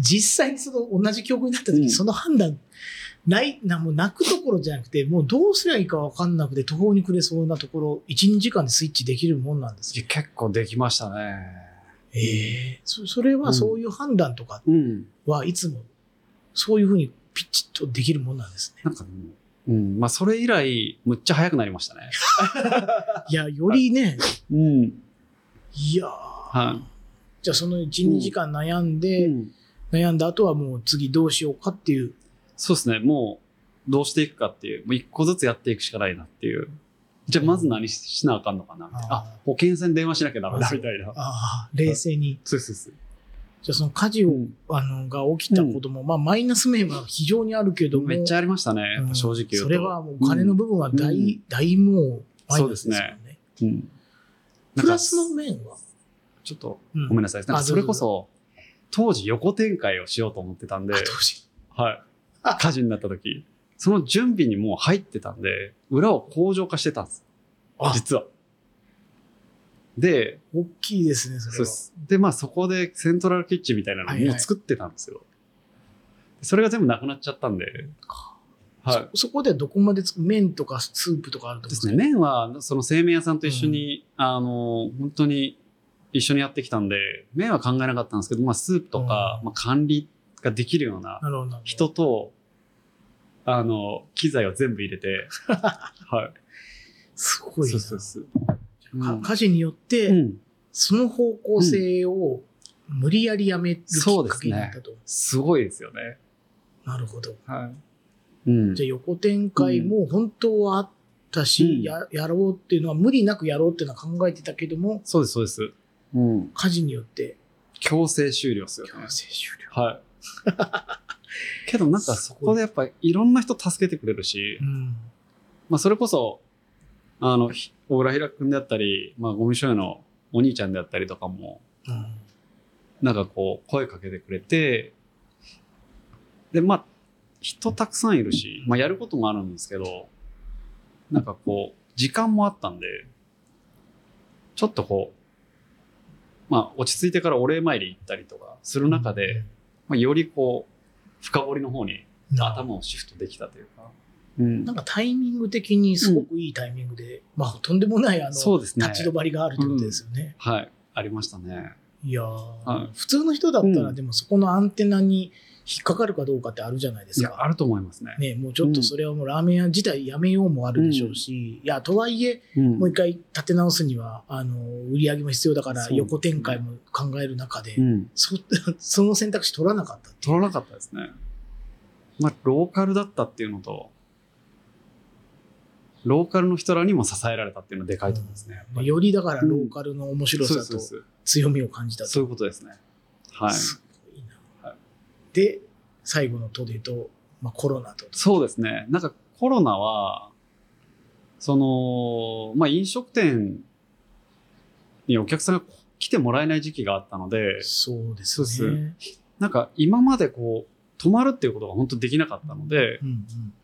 実際にその同じ曲になった時、うん。その判断、ない、な、もう泣くところじゃなくて、もうどうすりゃいいかわかんなくて途方に暮れそうなところ、1、2時間でスイッチできるもんなんです。よ。結構できましたね。ええそそれはそういう判断とかうん。はいつも、そういうふうにピッチッとできるもんなんですね。なんか、うん、まあそれ以来、むっちゃ早くなりましたね。いや、よりね、うん。いやーはじゃあその1、2時間悩んで、うん悩んだ後はもう次どうしようかっていう。そうですね。もう、どうしていくかっていう、もう一個ずつやっていくしかないなっていう。じゃあまず何ししなあかんのかなみたいな。あ保険線電話しなきゃダメだみたいな。ああ、冷静に。そうそうそう。じゃあその火事を、あの、が起きたことも、まあマイナス面は非常にあるけども。めっちゃありましたね。やっぱ正直言うと。それはもうお金の部分は大、うん大もうマイナスですよね。うん。プラスの面は、ちょっと、うんごめんなさい。なんあかそれこそ、当時横展開をしようと思ってたんであ、当時。はいあ。火事になった時、その準備にもう入ってたんで、裏を工場化してたんです。あ実は。で、大きいですね、それは。そうです。で、まあそこでセントラルキッチンみたいなのをはいはいもう作ってたんですよ。それが全部なくなっちゃったんで、はい。そそこでどこまでつく麺とかスープとかあると思うんですね。麺は、その製麺屋さんと一緒に、あの、本当に一緒にやってきたんで、麺は考えなかったんですけど、まあ、スープとか、うんまあ、管理ができるようななるほどなるほど。人と、あの、機材を全部入れて、はい。すごいな。そうそうそう。か火事によって、うん。その方向性を無理やりやめるきっかけになったと。すごいですよね。なるほど。はい。うんじゃあ横展開も本当はあったし、うんややろうっていうのは無理なくやろうっていうのは考えてたけども、そうです、そうです。うん。火事によって強制終了ですよね。強制終了。はい。けどなんかそこでやっぱりいろんな人助けてくれるしう、ん。まあそれこそ、あの、ひ小倉平くんであったり、まあゴミ所有のお兄ちゃんであったりとかも、うん。なんかこう声かけてくれて、で、まあ人たくさんいるし、まあやることもあるんですけど、なんかこう、時間もあったんで、ちょっとこう、まあ落ち着いてからお礼参り行ったりとかする中で、まあ、よりこう、深掘りの方にな頭をシフトできたというか。うんなんかタイミング的にすごくいいタイミングで、まあとんでもないあの、そうですね。立ち止まりがあるってことですよね。はい。ありましたね。いやー、はい普通の人だったら、うんでもそこのアンテナに引っかかるかどうかってあるじゃないですか。あると思いますね。ね、もうちょっとそれはもうラーメン屋自体やめようもあるでしょうし、いや、とはいえ、うんもう一回立て直すには、あの、売り上げも必要だから、そう横展開も考える中で、うん。そ その選択肢取らなかった取らなかったですね。まあ、ローカルだったっていうのと、ローカルの人らにも支えられたっていうのはでかいと思いますね。やっぱりよりだからローカルの面白さと強みを感じたと。そういうことですね。はい。すごいな。はいで、最後のトでと、まあ、コロナと。そうですね。なんかコロナは、その、まあ飲食店にお客さんが来てもらえない時期があったので、そうですね。なんか今までこう、泊まるっていうことが本当できなかったので、うんうん泊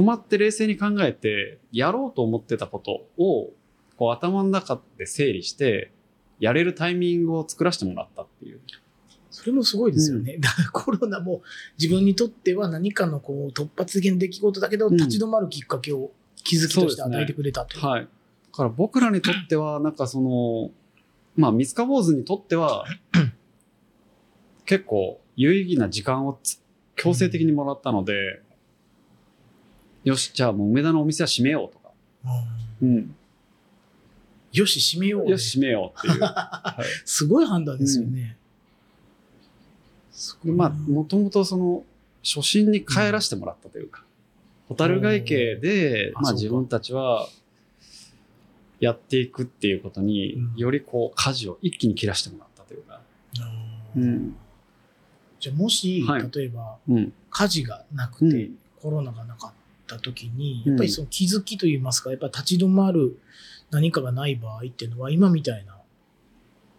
止まって冷静に考えて、やろうと思ってたことを、こう頭の中で整理して、やれるタイミングを作らせてもらったっていう。それもすごいですよね。だからコロナも自分にとっては何かのこう突発的な出来事だけど、うん立ち止まるきっかけを気づきとして与えてくれたと。はい。だから僕らにとっては、なんかその、まあ、三日坊主にとっては、結構有意義な時間をつ強制的にもらったので、よし、じゃあもう梅田のお店は閉めようとか、うん。うん。よし、閉めよう、ね。よし、閉めようっていう。はい。すごい判断ですよね。すごいまあ、もともとその、初心に帰らせてもらったというか、蛍貝家で、まあ自分たちは、やっていくっていうことにうん、よりこう、舵を一気に切らしてもらったというか、うんうん。じゃあもし、はい。例えばうん。火事がなくて、うん。コロナがなかった時に、うんやっぱりその気づきといいますか、やっぱり立ち止まる何かがない場合っていうのは、今みたいな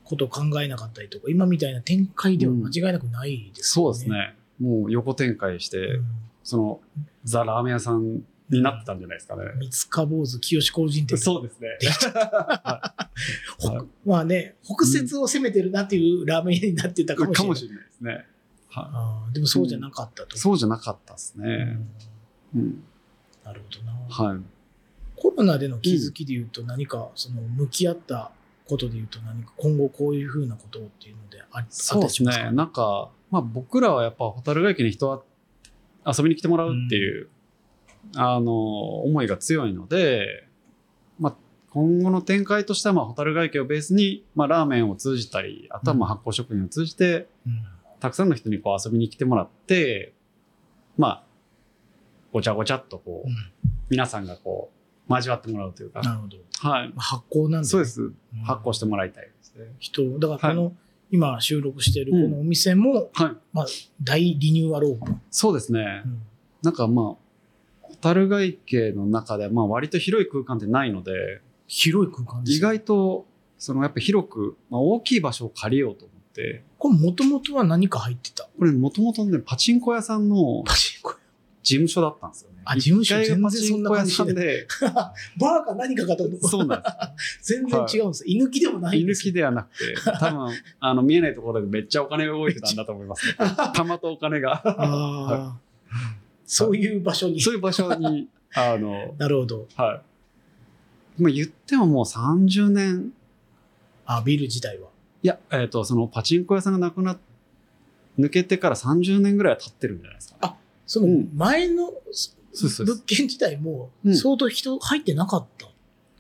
ことを考えなかったりとか、今みたいな展開では間違いなくないですよね。そうですね。もう横展開して、うん。その、ザ・ラーメン屋さんになってたんじゃないですかね。三つか坊主、清志工人店。そうですね。まあね、北節を攻めてるなっていうラーメン屋になってたかもしれない。かもしれないですね。はあーでもそうじゃなかったと。い。そうじゃなかったですうね。んうん。なるほどな。はい。コロナでの気づきで言うと何かその向き合ったことで言うと何か今後こういうふうなことをっていうのであそうですね。なんか、まあ僕らはやっぱ蛍ヶ駅に人は遊びに来てもらうっていう、あの、思いが強いので、まあ今後の展開としては、まあ蛍ヶ駅をベースに、まあラーメンを通じたり、あとはまあ発酵食品を通じて、うんたくさんの人にこう遊びに来てもらって、まあ、ごちゃごちゃっとこう、うん皆さんがこう、交わってもらうというか、なるほど。はい。まあ発酵なんで、ね。そうです。うん発酵してもらいたいですね。人、だからこの、今収録しているこのお店も、はい。まあ大リニューアルオープン。そうですねう。んなんかまあ、蛍ヶ池の中で、まあ割と広い空間ってないので、広い空間です意よ。外と、そのやっぱ広く、まあ、大きい場所を借りようと思って、これもともとは何か入ってた？これもともとね、パチンコ屋さんのパチンコ事務所だったんですよね。あ事務所？全然そんな感じで、バーか何かかと思ったそうなんです。全然違うんです。居抜きでもない居抜んですきではなくて、多分、あの、見えないところでめっちゃお金が動いてたんだと思います、ね。玉とお金が。ああ、そういう場所に。そういう場所に、あの、なるほど。はい。まあ言ってももう30年、あビル自体は。いや、えっ、と、そのパチンコ屋さんがなくなっ、抜けてから30年ぐらいは経ってるんじゃないですか、ね。あそのうん前の物件自体もうん相当人入ってなかった。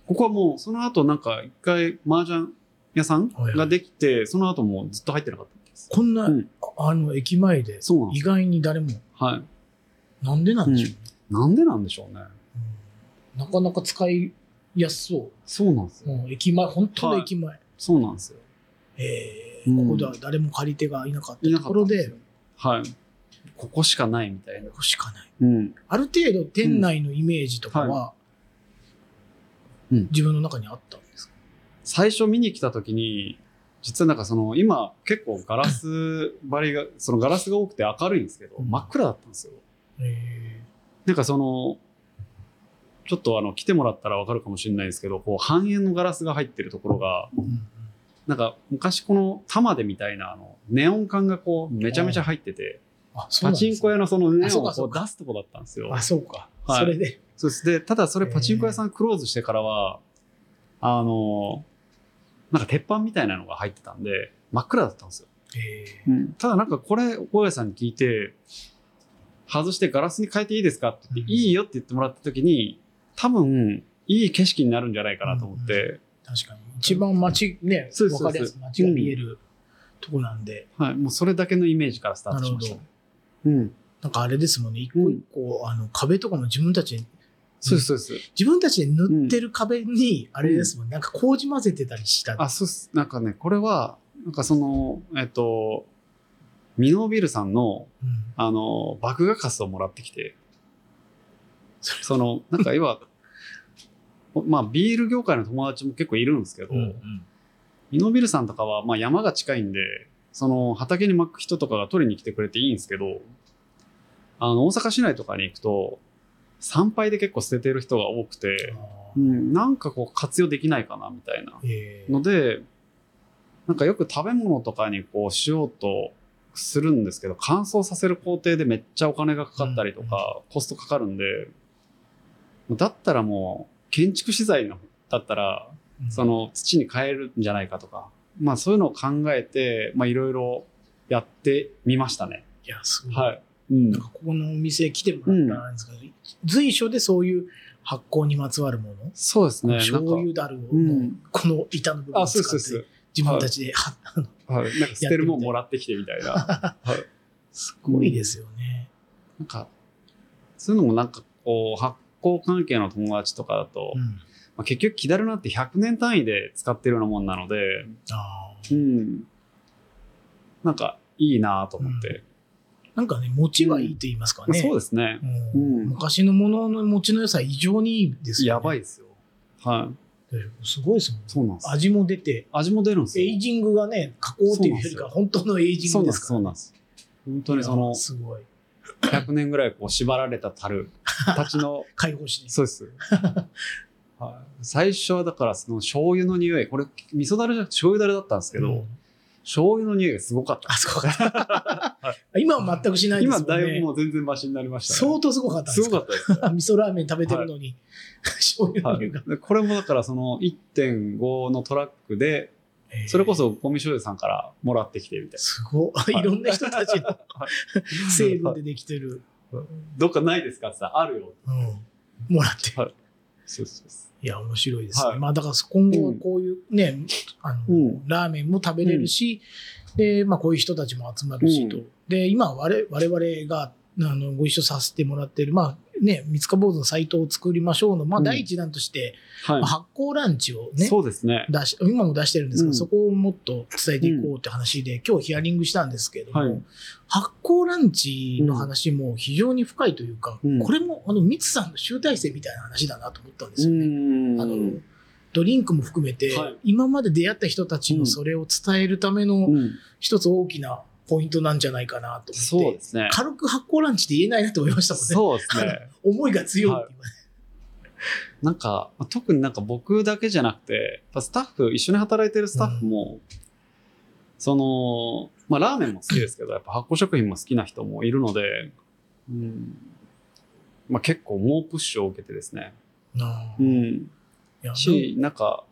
ここはもう、その後なんか一回麻雀屋さんはいはいができて、その後もうずっと入ってなかったんです。こんな、うんああの駅前で。意外に誰も、はい。なんでなんでしょうね、なんでなんでしょうね。うんなかなか使いやすそそうなんですう。よ。うん駅前、本当の駅前。そうなんですよ。えーうんここでは誰も借り手がいなかったところで。はい。ここしかないみたいなこ。こしかない。うん。ある程度店内のイメージとかは、うん自分の中にあったんですか、最初見に来た時に、実はなんかその、今結構ガラス張りが、そのガラスが多くて明るいんですけど、うん真っ暗だったんですよ。えなんかその、ちょっとあの、来てもらったらわかるかもしれないですけど、こう、半円のガラスが入ってるところが、ーうんなんか昔この玉でみたいなあの、ネオン管がこう、めちゃめちゃ入ってて、パチンコ屋のそのネオンをう出すとこだったんですよ。あ、そうか。はいそれで。そうです。で、ただそれパチンコ屋さんクローズしてからは、あの、なんか鉄板みたいなのが入ってたんで、真っ暗だったんですよ。えただなんかこれ、大家さんに聞いて、外してガラスに変えていいですかって言って、うんいいよって言ってもらった時に、多分、いい景色になるんじゃないかなと思って、ー確かに。一番街、ね、わかりやすく街が見えるとこなんで、はい、もうそれだけのイメージからスタートしました。うん。なんかあれですもんね、一個一個、あの、壁とかも自分たちで、そうです、そうです。自分たちで塗ってる壁に、あれですもん、なんか麹混ぜてたりした。あ、そうっす。なんかね、これは、なんかその、えっと、ミノービルさんの、うんあの、麦芽カスをもらってきて、その、なんか要は、まあ、ビール業界の友達も結構いるんですけど、うんミノービルさんとかは、まあ山が近いんで、その畑に巻く人とかが取りに来てくれていいんですけど、あの、大阪市内とかに行くと、参拝で結構捨ててる人が多くて、うん、なんかこう活用できないかなみたいな。ええ。ので、なんかよく食べ物とかにこうしようとするんですけど、乾燥させる工程でめっちゃお金がかかったりとか、コストかかるんで、だったらもう建築資材のだったら、その土に変えるんじゃないかとか、まあそういうのを考えて、まあいろいろやってみましたね。いや、すごい。はい。うんなん。かここのお店来てもらったんですけど、随所でそういう発酵にまつわるもの、そうですね。醤か、油だるを、うんこの板の部分をあ、使そうそうってそう。自分たちで、は あのはい。なんか捨てるもんもらってきてみたいな。はい。すごいですよね。なんか、そういうのもなんかこう、発酵関係の友達とかだと、うんまあ、結局、木だるなんて100年単位で使ってるようなもんなので、あうーん。なんか、いいなと思って。なんかね、餅はいいと言いますかね。そうですね。うんうん昔のものの餅の良さ異常にいいですよ、ね。やばいですよ。はい。すごいですもん。そうなんです。味も出て、味も出るんですよ。エイジングがね、加工っていうよりか、本当のエイジングですから、そうなんです。そうなんです。本当にその、すごい。100年ぐらいこう縛られた樽 たちの、解放しに。そうです。はい、最初はだからその醤油の匂い、これ味噌だれじゃなくて醤油だれだったんですけど、うん醤油の匂いがすごかったあ、。そうか。今は全くしないですもんね。今だいぶもう全然マシになりましたね。相当すごかったすごかったですよ。味噌ラーメン食べてるのに、醤油のはい匂いが。でこれもだからその1.5のトラックで、それこそゴミ醤油さんからもらってきてみたいすごい。いろんな人たちの成分でできてる。な。どっかないですかって言ったらあるよ。うん。もらって。はいそうそうそいや、面白いですね。はいまあ、だから今後はこういうね、あの、うんラーメンも食べれるし、で、まあ、こういう人たちも集まるしと。うんで、今我、我々が、あの、ご一緒させてもらってる、まあ、ね、三塚坊主のサイトを作りましょうの、まあ、うん第一弾として、う。はいまあ。発酵ランチをね、そうですね。出し、今も出してるんですけど、うんそこをもっと伝えていこうって話で、今日ヒアリングしたんですけども、はい発酵ランチの話も非常に深いというか、うんこれもあの、ミツさんの集大成みたいな話だなと思ったんですよね。んあのドリンクも含めて、はい今まで出会った人たちのそれを伝えるためのうん一つ大きなポイントなんじゃないかなと思って、ですね。軽く発酵ランチって言えないなと思いましたもんね。そうですね。思いが強いって言われなんか、まあ特になんか僕だけじゃなくて、スタッフ、一緒に働いてるスタッフも、その、まあラーメンも好きですけど、やっぱ発酵食品も好きな人もいるので、うん、まあ結構猛プッシュを受けてですね。うん。やし、なんか、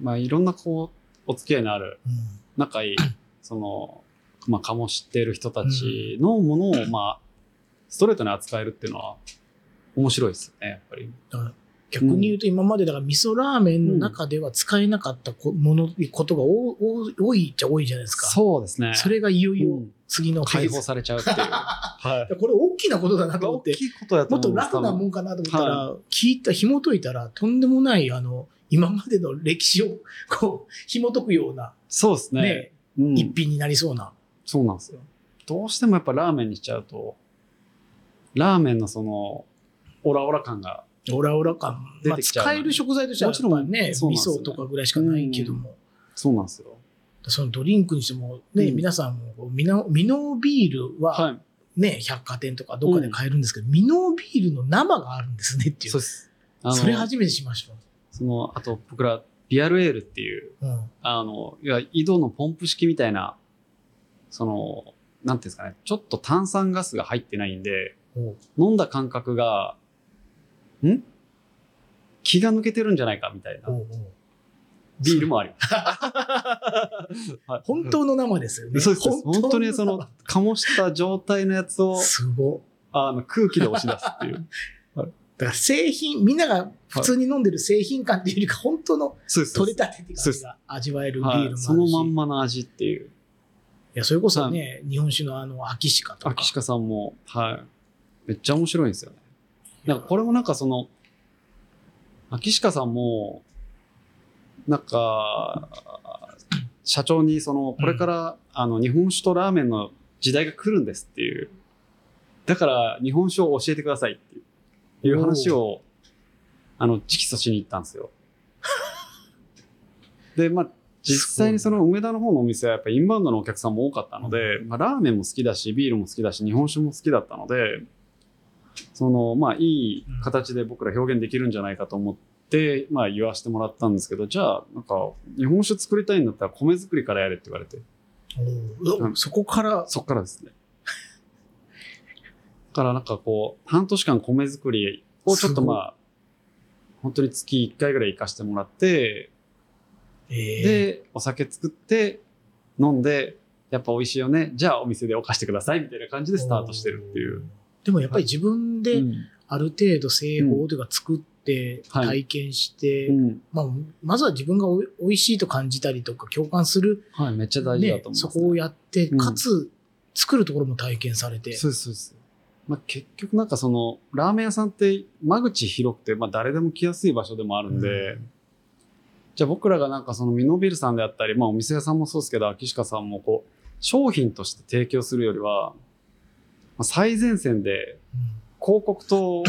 まあいろんなこう、お付き合いのある、うん仲いい、その、まあ醸してる人たちのものを、まあ、ストレートに扱えるっていうのは、面白いですよね、やっぱり。逆に言うと今までだから味噌ラーメンの中では使えなかったこもの、ことが多いっちゃ多いじゃないですか。そうですね。それがいよいようん次の解放されちゃうっていう。はい。これ大きなことだなと思って、ともっと楽なもんかなと思ったら、は聞いた、紐解いたら、とんでもない、あの、今までの歴史を、こう、紐解くような、そうですね。ね、うん一品になりそうな。そうなんですよ。どうしてもやっぱラーメンにしちゃうと、ラーメンのその、オラオラ感が、オラオラ感。まあ、使える食材としては、もちろんね、味噌とかぐらいしかないけども、そうなんですよ。そのドリンクにしても、ね、うん皆さんもこう、ミノ、ミノビールは、はい。ね、百貨店とかどっかで買えるんですけど、ミノビールの生があるんですねっていう。そうです。それ初めてしました。その、あと僕ら、リアルエールっていう、うん。あの、いわ井戸のポンプ式みたいな、その、なんていうんですかね、ちょっと炭酸ガスが入ってないんで、お飲んだ感覚が、ん？気が抜けてるんじゃないかみたいなおうおうビールもあります。はい本当の生ですよね。そうです。本当にその、醸した状態のやつを、すご。あの、空気で押し出すっていう。だから製品、みんなが普通に飲んでる製品感っていうよりか、本当の。取れたてって感じが味わえるビールもあはい。るし。そのまんいまの味っていう。や、それこそね、日本酒のあの、秋鹿とか。秋鹿さんも、はい。めっちゃ面白いんですよね。なんかこれもなんかその、秋鹿さんも、なんか、社長にその、これから、あの、日本酒とラーメンの時代が来るんですっていう。だから、日本酒を教えてくださいっていういう話を、あの、直訴しに行ったんですよ。で、まあ、実際にその梅田の方のお店はやっぱインバウンドのお客さんも多かったので、まあ、ラーメンも好きだし、ビールも好きだし、日本酒も好きだったので、その、まあ、いい形で僕ら表現できるんじゃないかと思って、まあ、言わせてもらったんですけど、じゃあ、なんか、日本酒作りたいんだったら米作りからやれって言われて、そこから、そっからですね。だからなんかこう、半年間米作りをちょっとまあ、本当に月1回ぐらい行かしてもらって、えーで、お酒作って、飲んで、やっぱ美味しいよね。じゃあお店でお貸してくださいみたいな感じでスタートしてるっていう。。でもやっぱり自分でうんある程度製法というか作ってはい体験して、うん。まあ、まずは自分がおい美味しいと感じたりとか共感する、はい、めっちゃ大事だねと思います、そこをやって、うんかつ作るところも体験されて。そうです、そうです。まあ、結局なんかその、ラーメン屋さんって間口広くて、まあ誰でも来やすい場所でもあるんで、うんじゃあ僕らがなんかそのミノビルさんであったり、まあお店屋さんもそうですけど、秋鹿さんもこう、商品として提供するよりは、まあ最前線でうん広告塔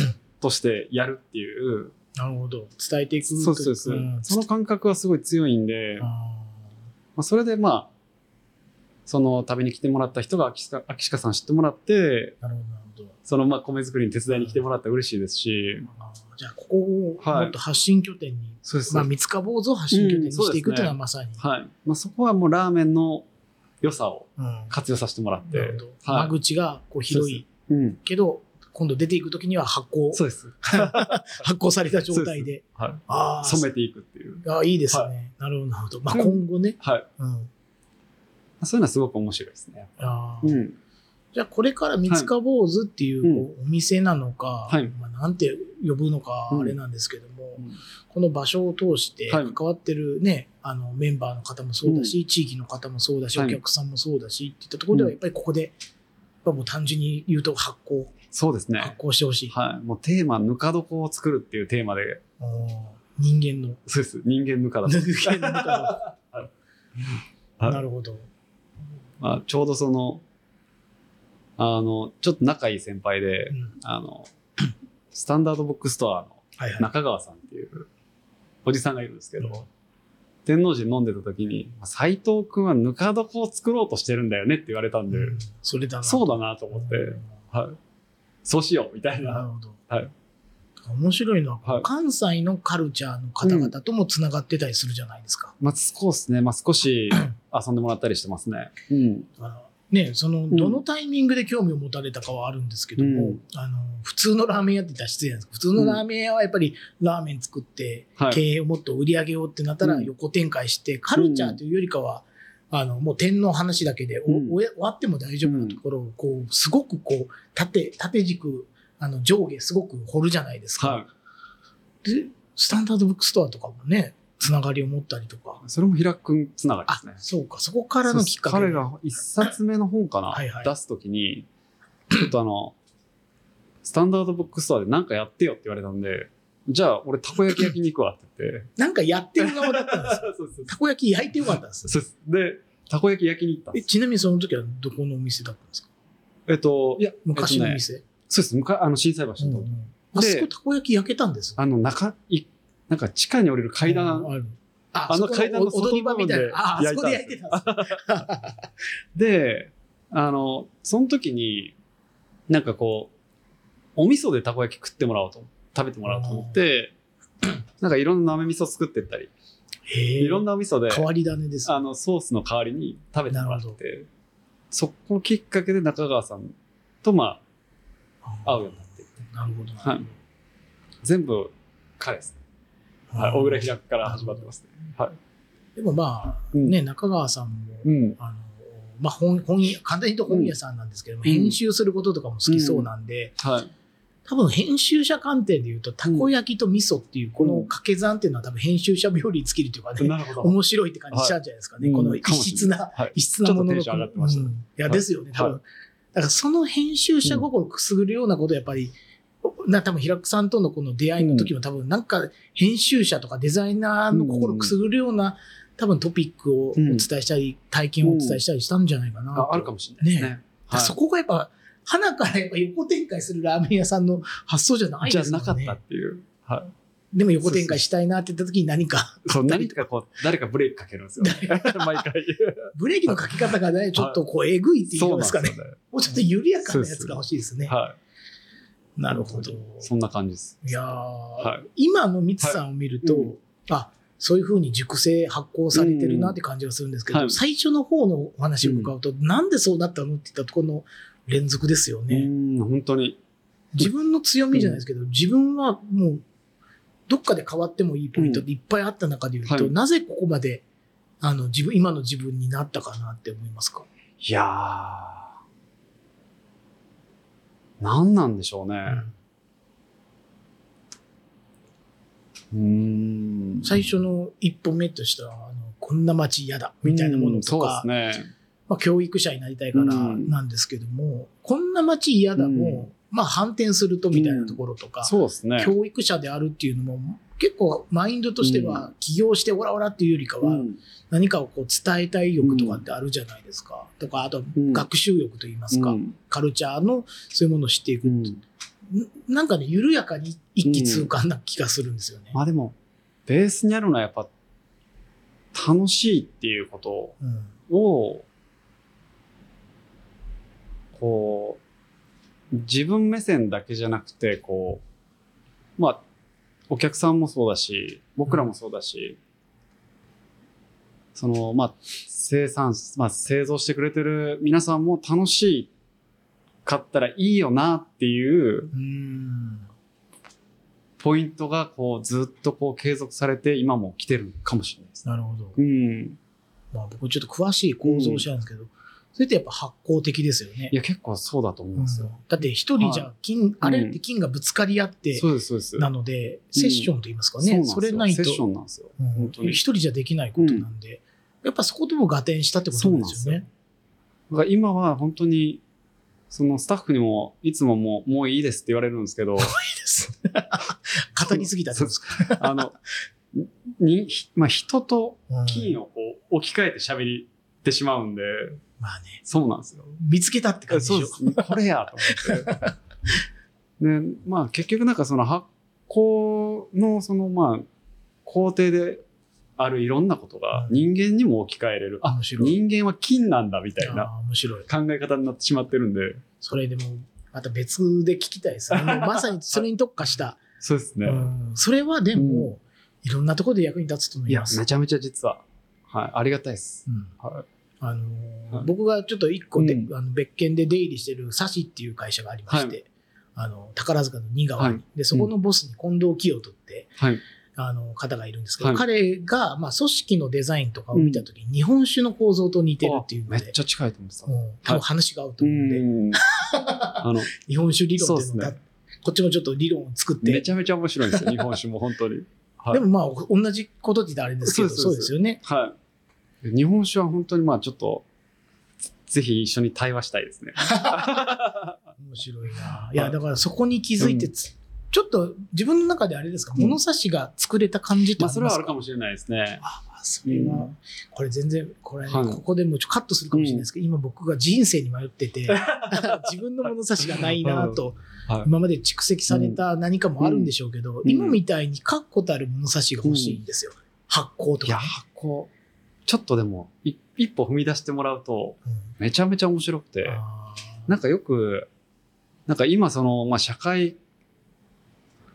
としてやるっていう、なるほど。伝えていくとそうですそうです、んその感覚はすごい強いんで、まああ、それでまあ、その旅に来てもらった人が秋鹿秋鹿さん知ってもらって、ーなるほど。そのまあ米作りに手伝いに来てもらったら嬉しいですし、じゃあ、ここをはいもっと発信拠点に、そうです。まあ、三塚坊主を発信拠点にしていくっていうのはまさに。はい。まあそこはもうラーメンの良さをうん活用させてもらって。なるほど。はい間口がこう広いうん。けど、今度出ていくときには発酵、そうです。発酵された状態で。はい。ああ、染めていくっていう。ああ、いいですね。はなるほど、なるほど。まあ、うん今後ね。はい。うん。そういうのはすごく面白いですね。あーうん。じゃあ、これから三塚坊主っていう,、はいこうお店なのか、はいまあ、なんて呼ぶのかうんあれなんですけども、うんこの場所を通してはい関わってるね、あのメンバーの方もそうだし、地域の方もそうだし、はいお客さんもそうだしっていったところでは、うんやっぱりここで、やっぱもう単純に言うと発酵、そうですね発。酵してほしい。はい。もうテーマ、ぬか床を作るっていうテーマで、人間の。そうです。人間ぬか床。人間の中はいのなるほど。まあ、ちょうどその、あの、ちょっと仲いい先輩でう、んあの、スタンダードブックストアのはいはい。中川さんっていうおじさんがいるんですけど、うん天王寺飲んでた時に、斎藤くんはぬか床を作ろうとしてるんだよねって言われたんで、うんそれだな。そうだなと思って、はい。そうしようみたいな。なるほど。はい面白いのは、はい関西のカルチャーの方々ともつながってたりするじゃないですか。まあ、そうですね。まあ、少し 遊んでもらったりしてますね。うん。あのね、その、んどのタイミングで興味を持たれたかはあるんですけども、うんあの、普通のラーメン屋って言ったら失礼なんですけど、普通のラーメン屋はやっぱりラーメン作って、はい経営をもっと売り上げようってなったらうん横展開して、カルチャーというよりかは、あの、もう点の話だけで、おうん終わっても大丈夫なところを、こう、すごくこう、縦、縦軸、あの、上下すごく掘るじゃないですか。はで、スタンダードブックストアとかもね、つながりを持ったりとか。い。それも平くんつながりであすね、。そうか、そこからのきっかけ。彼が一冊目の本かな はいはい出すときに、ちょっとあの、スタンダードブックストアでなんかやってよって言われたんで、じゃあ俺たこ焼き焼きに行くわって言って。なんかやってる側だったんですよ。そうそうたこ焼き焼いてよかったんですよ。そうでたこ焼き焼きに行ったんえです。ちなみにその時はどこのお店だったんですか？えっと、いや、えっとね昔の店。そうです。むかあの、震災橋の、うんうんあそこたこ焼き焼けたんですあの、中、い、なんか地下に降りる階段ある。ああの階段のそこ踊り場みたいな。あ、あそこで焼焼いいてたんですねで、あの、その時に、なんかこう、お味噌でたこ焼き食ってもらおうと、食べてもらおうと思って、なんかいろんな豆味噌作ってったり。いろんなお味噌で、変わり種ですね。あの、ソースの代わりに食べてもらって、そこきっかけで中川さんと、まあ、会うようになっていって、なるほど。はい全部彼ですね。はい。小倉平から始まってますね。はい。でもまあ、うんね、中川さんも、うん。あの、まあ本、本屋、簡単に言うと本屋さんなんですけども、うん編集することとかも好きそうなんで、はい。多分編集者観点で言うと、たこ焼きと味噌っていう、この掛け算っていうのは多分編集者冥利に尽きるというかね。面白いって感じしちゃうんじゃないですかね。はいこの異質な。異質なものの。いや、はいですよね、多分。はだからその編集者心をくすぐるようなことをやっぱり、な多分平久さんとのこの出会いの時も多分なんか編集者とかデザイナーの心をくすぐるような多分トピックをお伝えしたり、体験をお伝えしたりしたんじゃないかなと。ああるかもしれないですね。そこがやっぱ、花からやっぱ横展開するラーメン屋さんの発想じゃないじゃですもんね。なかったっていう。はい。でも横展開したいなって言った時に何か、そう、何かこう、誰かブレーキかけるんですよ。毎回。ブレーキのかけ方がね、ちょっとこう、えぐいっていうのですかね。そうなんもうちょっと緩やかなやつが欲しいですね。はい。なるほど。そんな感じです。いやー、はい今のミツさんを見ると、はいあそういうふうに熟成発酵されてるなって感じがするんですけど、はい最初の方のお話を伺うと、なんでそうなったのって言ったところの連続ですようね。ん、本当に。自分の強みじゃないですけど、自分はもう、どっかで変わってもいいポイントっていっぱいあった中で言うと、はいなぜここまで、あの、自分、今の自分になったかなって思いますか、いやー。何なんでしょうね。うーん。最初の一歩目としては、あのこんな街嫌だ、みたいなものとか、うんそうですね。まあ、教育者になりたいからうん。なんですけども、こんな街嫌だも、まあ反転するとみたいなところとか、そうですね。教育者であるっていうのも結構マインドとしては起業してオラオラっていうよりかはうん。何かをこう伝えたい欲とかってあるじゃないですか。とか、あとうん。学習欲といいますか、うん。カルチャーのそういうものを知っていく。なんかね、緩やかに一気通貫な気がするんですよね。まあでも、ベースにあるのはやっぱ、楽しいっていうことうん。を、こう、自分目線だけじゃなくて、こう、まあ、お客さんもそうだし、僕らもそうだし、その、まあ、生産、まあ、製造してくれてる皆さんも楽しかったらいいよなっていううんポイントが、こう、ずっとこう継続されて、今も来てるかもしれないですね。なるほど。うん。まあ僕ちょっと詳しい構造を知らんですけど、それってやっぱ発酵的ですよね。い。や、結構そうだと思いますよ。だって一人じゃ金、あれって金がぶつかり合ってそうです、そうです。なので、セッションと言いますかね、そうなんそれないと。セッションなんですよ。うん。本当に。一人じゃできないことなんで、やっぱそことも合点したってことなんですよね。だから今は本当に、そのスタッフにも、いつももう、もういいですって言われるんですけど、いいです。語りすぎたってことですか？あの、に、まあ、人とうん金をこう置き換えて喋りてしまうんで、まあね、そうなんですよ。見つけたって感じでしょ？そうです。これやと思って。で、まあ結局なんかその発酵のそのまあ工程であるいろんなことがうん人間にも置き換えれる。あ、面白い。人間は金なんだみたいなあー面白い。考え方になってしまってるんで。それでも、また別で聞きたいです ね。まさにそれに特化した。そうですね。うんそれはでも、いろんなところで役に立つと思いや、います。めちゃめちゃ実は、はい、ありがたいです。うんはい。あのーはい。僕がちょっと一個で、うん。あの別件で出入りしてるサシっていう会社がありまして、はあの宝塚の新川に、はい。でそこのボスに近藤清人って、はい。あの方がいるんですけど、はい。彼が、まあ、組織のデザインとかを見たときに、日本酒の構造と似てるっていうのでめっち、ゃ近いと思ってた。うん。多分話が合うとう思うんで、ん。あの、日本酒理論っていうのが、そうっすこっちもちょっと理論を作って、めちゃめちゃ面白いんですよ、日本酒も本当に。はい。でもまあ同じことってあれですけど、そうですそうですよね。はい。日本酒は本当にまあちょっと、ぜひ一緒に対話したいですね。面白いな。いや、だからそこに気づいてつ、ちょっと自分の中であれですか、うん。物差しが作れた感じってまあそれありますか？はあるかもしれないですね。ああそれは、うん。これ全然、これここでもうちょっとカットするかもしれないですけど、今僕が人生に迷ってて、自分の物差しがないなと、はい。今まで蓄積された何かもあるんでしょうけど、うん。今みたいに確固たる物差しが欲しいんですよ。発酵といや、かね。発酵、ちょっとでも、い一歩踏み出してもらうと、うん。めちゃめちゃ面白くて、なんかよく、なんか今その、まあ社会、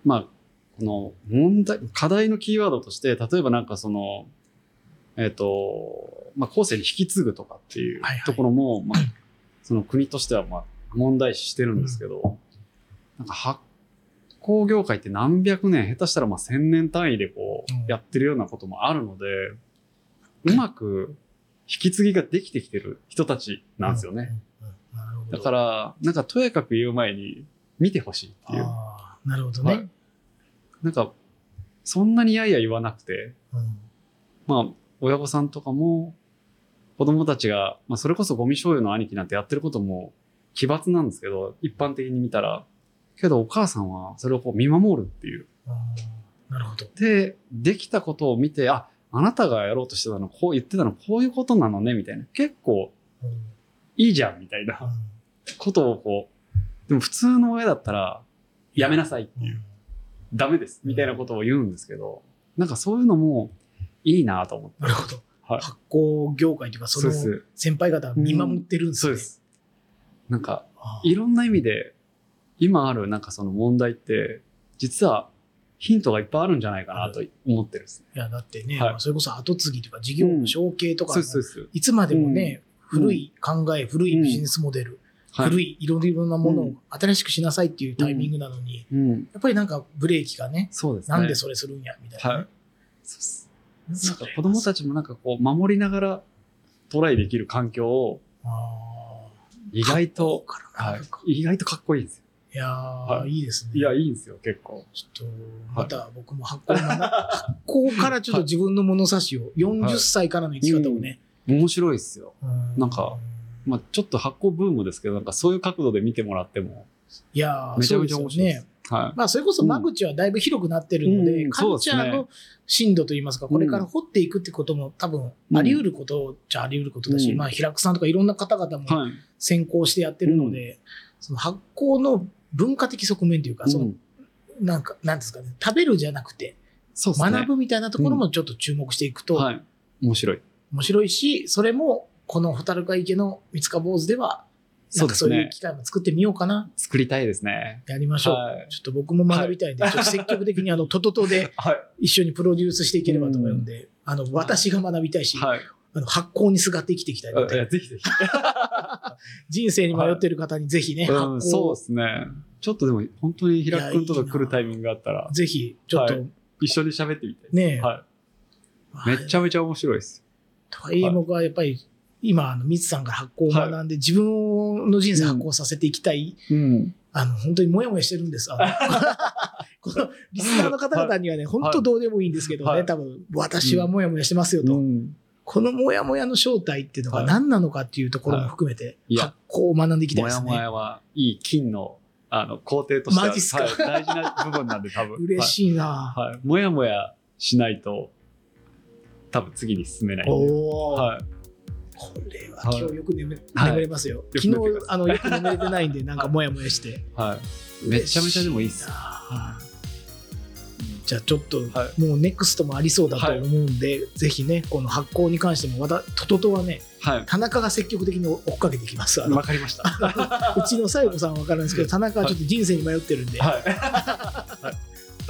まあ、この問題、課題のキーワードとして、例えばなんかその、えっ、と、まあ後世に引き継ぐとかっていうはいはい。ところも、まあ、その国としてはまあ問題視してるんですけど、なんか発酵業界って何百年、下手したらまあ千年単位でこうん。うやってるようなこともあるので、うまく引き継ぎができてきてる人たちなんですよね。。だから、なんかとやかく言う前に見てほしいっていう。なるほどね。はいなんか、そんなにやいや言わなくて、うんまあ、親御さんとかも、子供たちが、まあ、それこそゴミ醤油の兄貴なんてやってることも奇抜なんですけど、一般的に見たら、けどお母さんはそれをこう見守るっていう。なるほど。で、できたことを見て、あ、あなたがやろうとしてたの、こう言ってたの、こういうことなのね、みたいな。結構うんいいじゃん、みたいなことをこう、でも普通の親だったら、やめなさいっていう。うんダメです。みたいなことを言うんですけど、なんかそういうのもいいなと思って。なるほど。はい発酵業界というか、そのそうです。先輩方が見守ってるんですね。そうです。なんか、いろんな意味で、今あるなんかその問題って、実はヒントがいっぱいあるんじゃないかなと思ってるすね。いや、だってね、はい。まあそれこそ後継ぎとか事業の承継とか。いつまでもね、うん。古い考え、古いビジネスモデル、はい。古いいろいろなものをうん。新しくしなさいっていうタイミングなのに、うん。やっぱりなんかブレーキがね、そうですね。なんでそれするんや、みたいなね。なんか子供たちもなんかこう守りながらトライできる環境をあ意外と、はい、意外とかっこいいんですよ。いやー、はい。い、いですね。いや、いいんですよ、結構。ちょっと、また僕も発酵学発酵からちょっと自分の物差しを、40歳からの生き方をね、面白いですよ。うなんか、まあちょっと発酵ブームですけど、なんかそういう角度で見てもらっても、いやーめちゃめちゃ面白いです。はまあ、それこそ間口はだいぶ広くなってるので、うんカルチャーの深度といいますか、これから掘っていくってことも多分あり得ることじゃあり得ることだし、うん。まあ、平久さんとかいろんな方々も。先行してやってるので、その発酵の文化的側面というか、そのうんなんか、なんですかね、食べるじゃなくて、そうですね。学ぶみたいなところもちょっと注目していくと、はい。面白い。面白いし、それも、この蛍ヶ池の三塚坊主では、なかそうんですねそういう機会も作ってみようかな、作りたいですね。やりましょう。はい。ちょっと僕も学びたいんで、ちょっと積極的にあの、トトトで はい。一緒にプロデュースしていければと思うんで、あの、私が学びたいし、はい。あの発酵にすがって生きていきたいので、ぜひぜひ。人生に迷ってる方にぜひね、発うん、そうですね。ちょっとでも、本当に平くんとか来るタイミングがあったら、ぜひ、ちょっと、は一緒に喋ってみたいです。ねえ、はい。めっちゃめちゃ面白いです。とはいえ僕はやっぱり、今、あの、ミツさんから発酵を学んで、自分の人生発酵させていきたい、うん。あの、本当にもやもやしてるんです。このリスナーの方々にはね、本当どうでもいいんですけどね、はい多分、私はもやもやしてますよと。うんこのもやもやの正体っていうのがはい何なのかっていうところも含めて、発酵を学んでいきたいですね。もやもやはいい金の、あの、工程としてはマジっすか？はい大事な部分なんで、多分。嬉しいな、はい。はい。もやもやしないと、多分次に進めないんで。おーはい。これははい今日よく眠,、はい眠れますよ。く昨日あのよく眠れてないんで、なんかもやもやして。はい。めちゃめちゃでもいいっすはじゃあちょっと、はもうネクストもありそうだと思うんで、ぜひね、この発酵に関しても、また、トトトはね、はい。田中が積極的に追っかけてきます。わかりました。うちの西郷さんは分からないですけど、田中はちょっと人生に迷ってるんで。はい。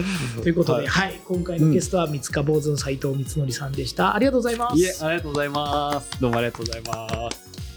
ということで、ははい、今回のゲストは三塚坊主の斉藤光則さんでした。ありがとうございます。ありがとうございます。どうもありがとうございます。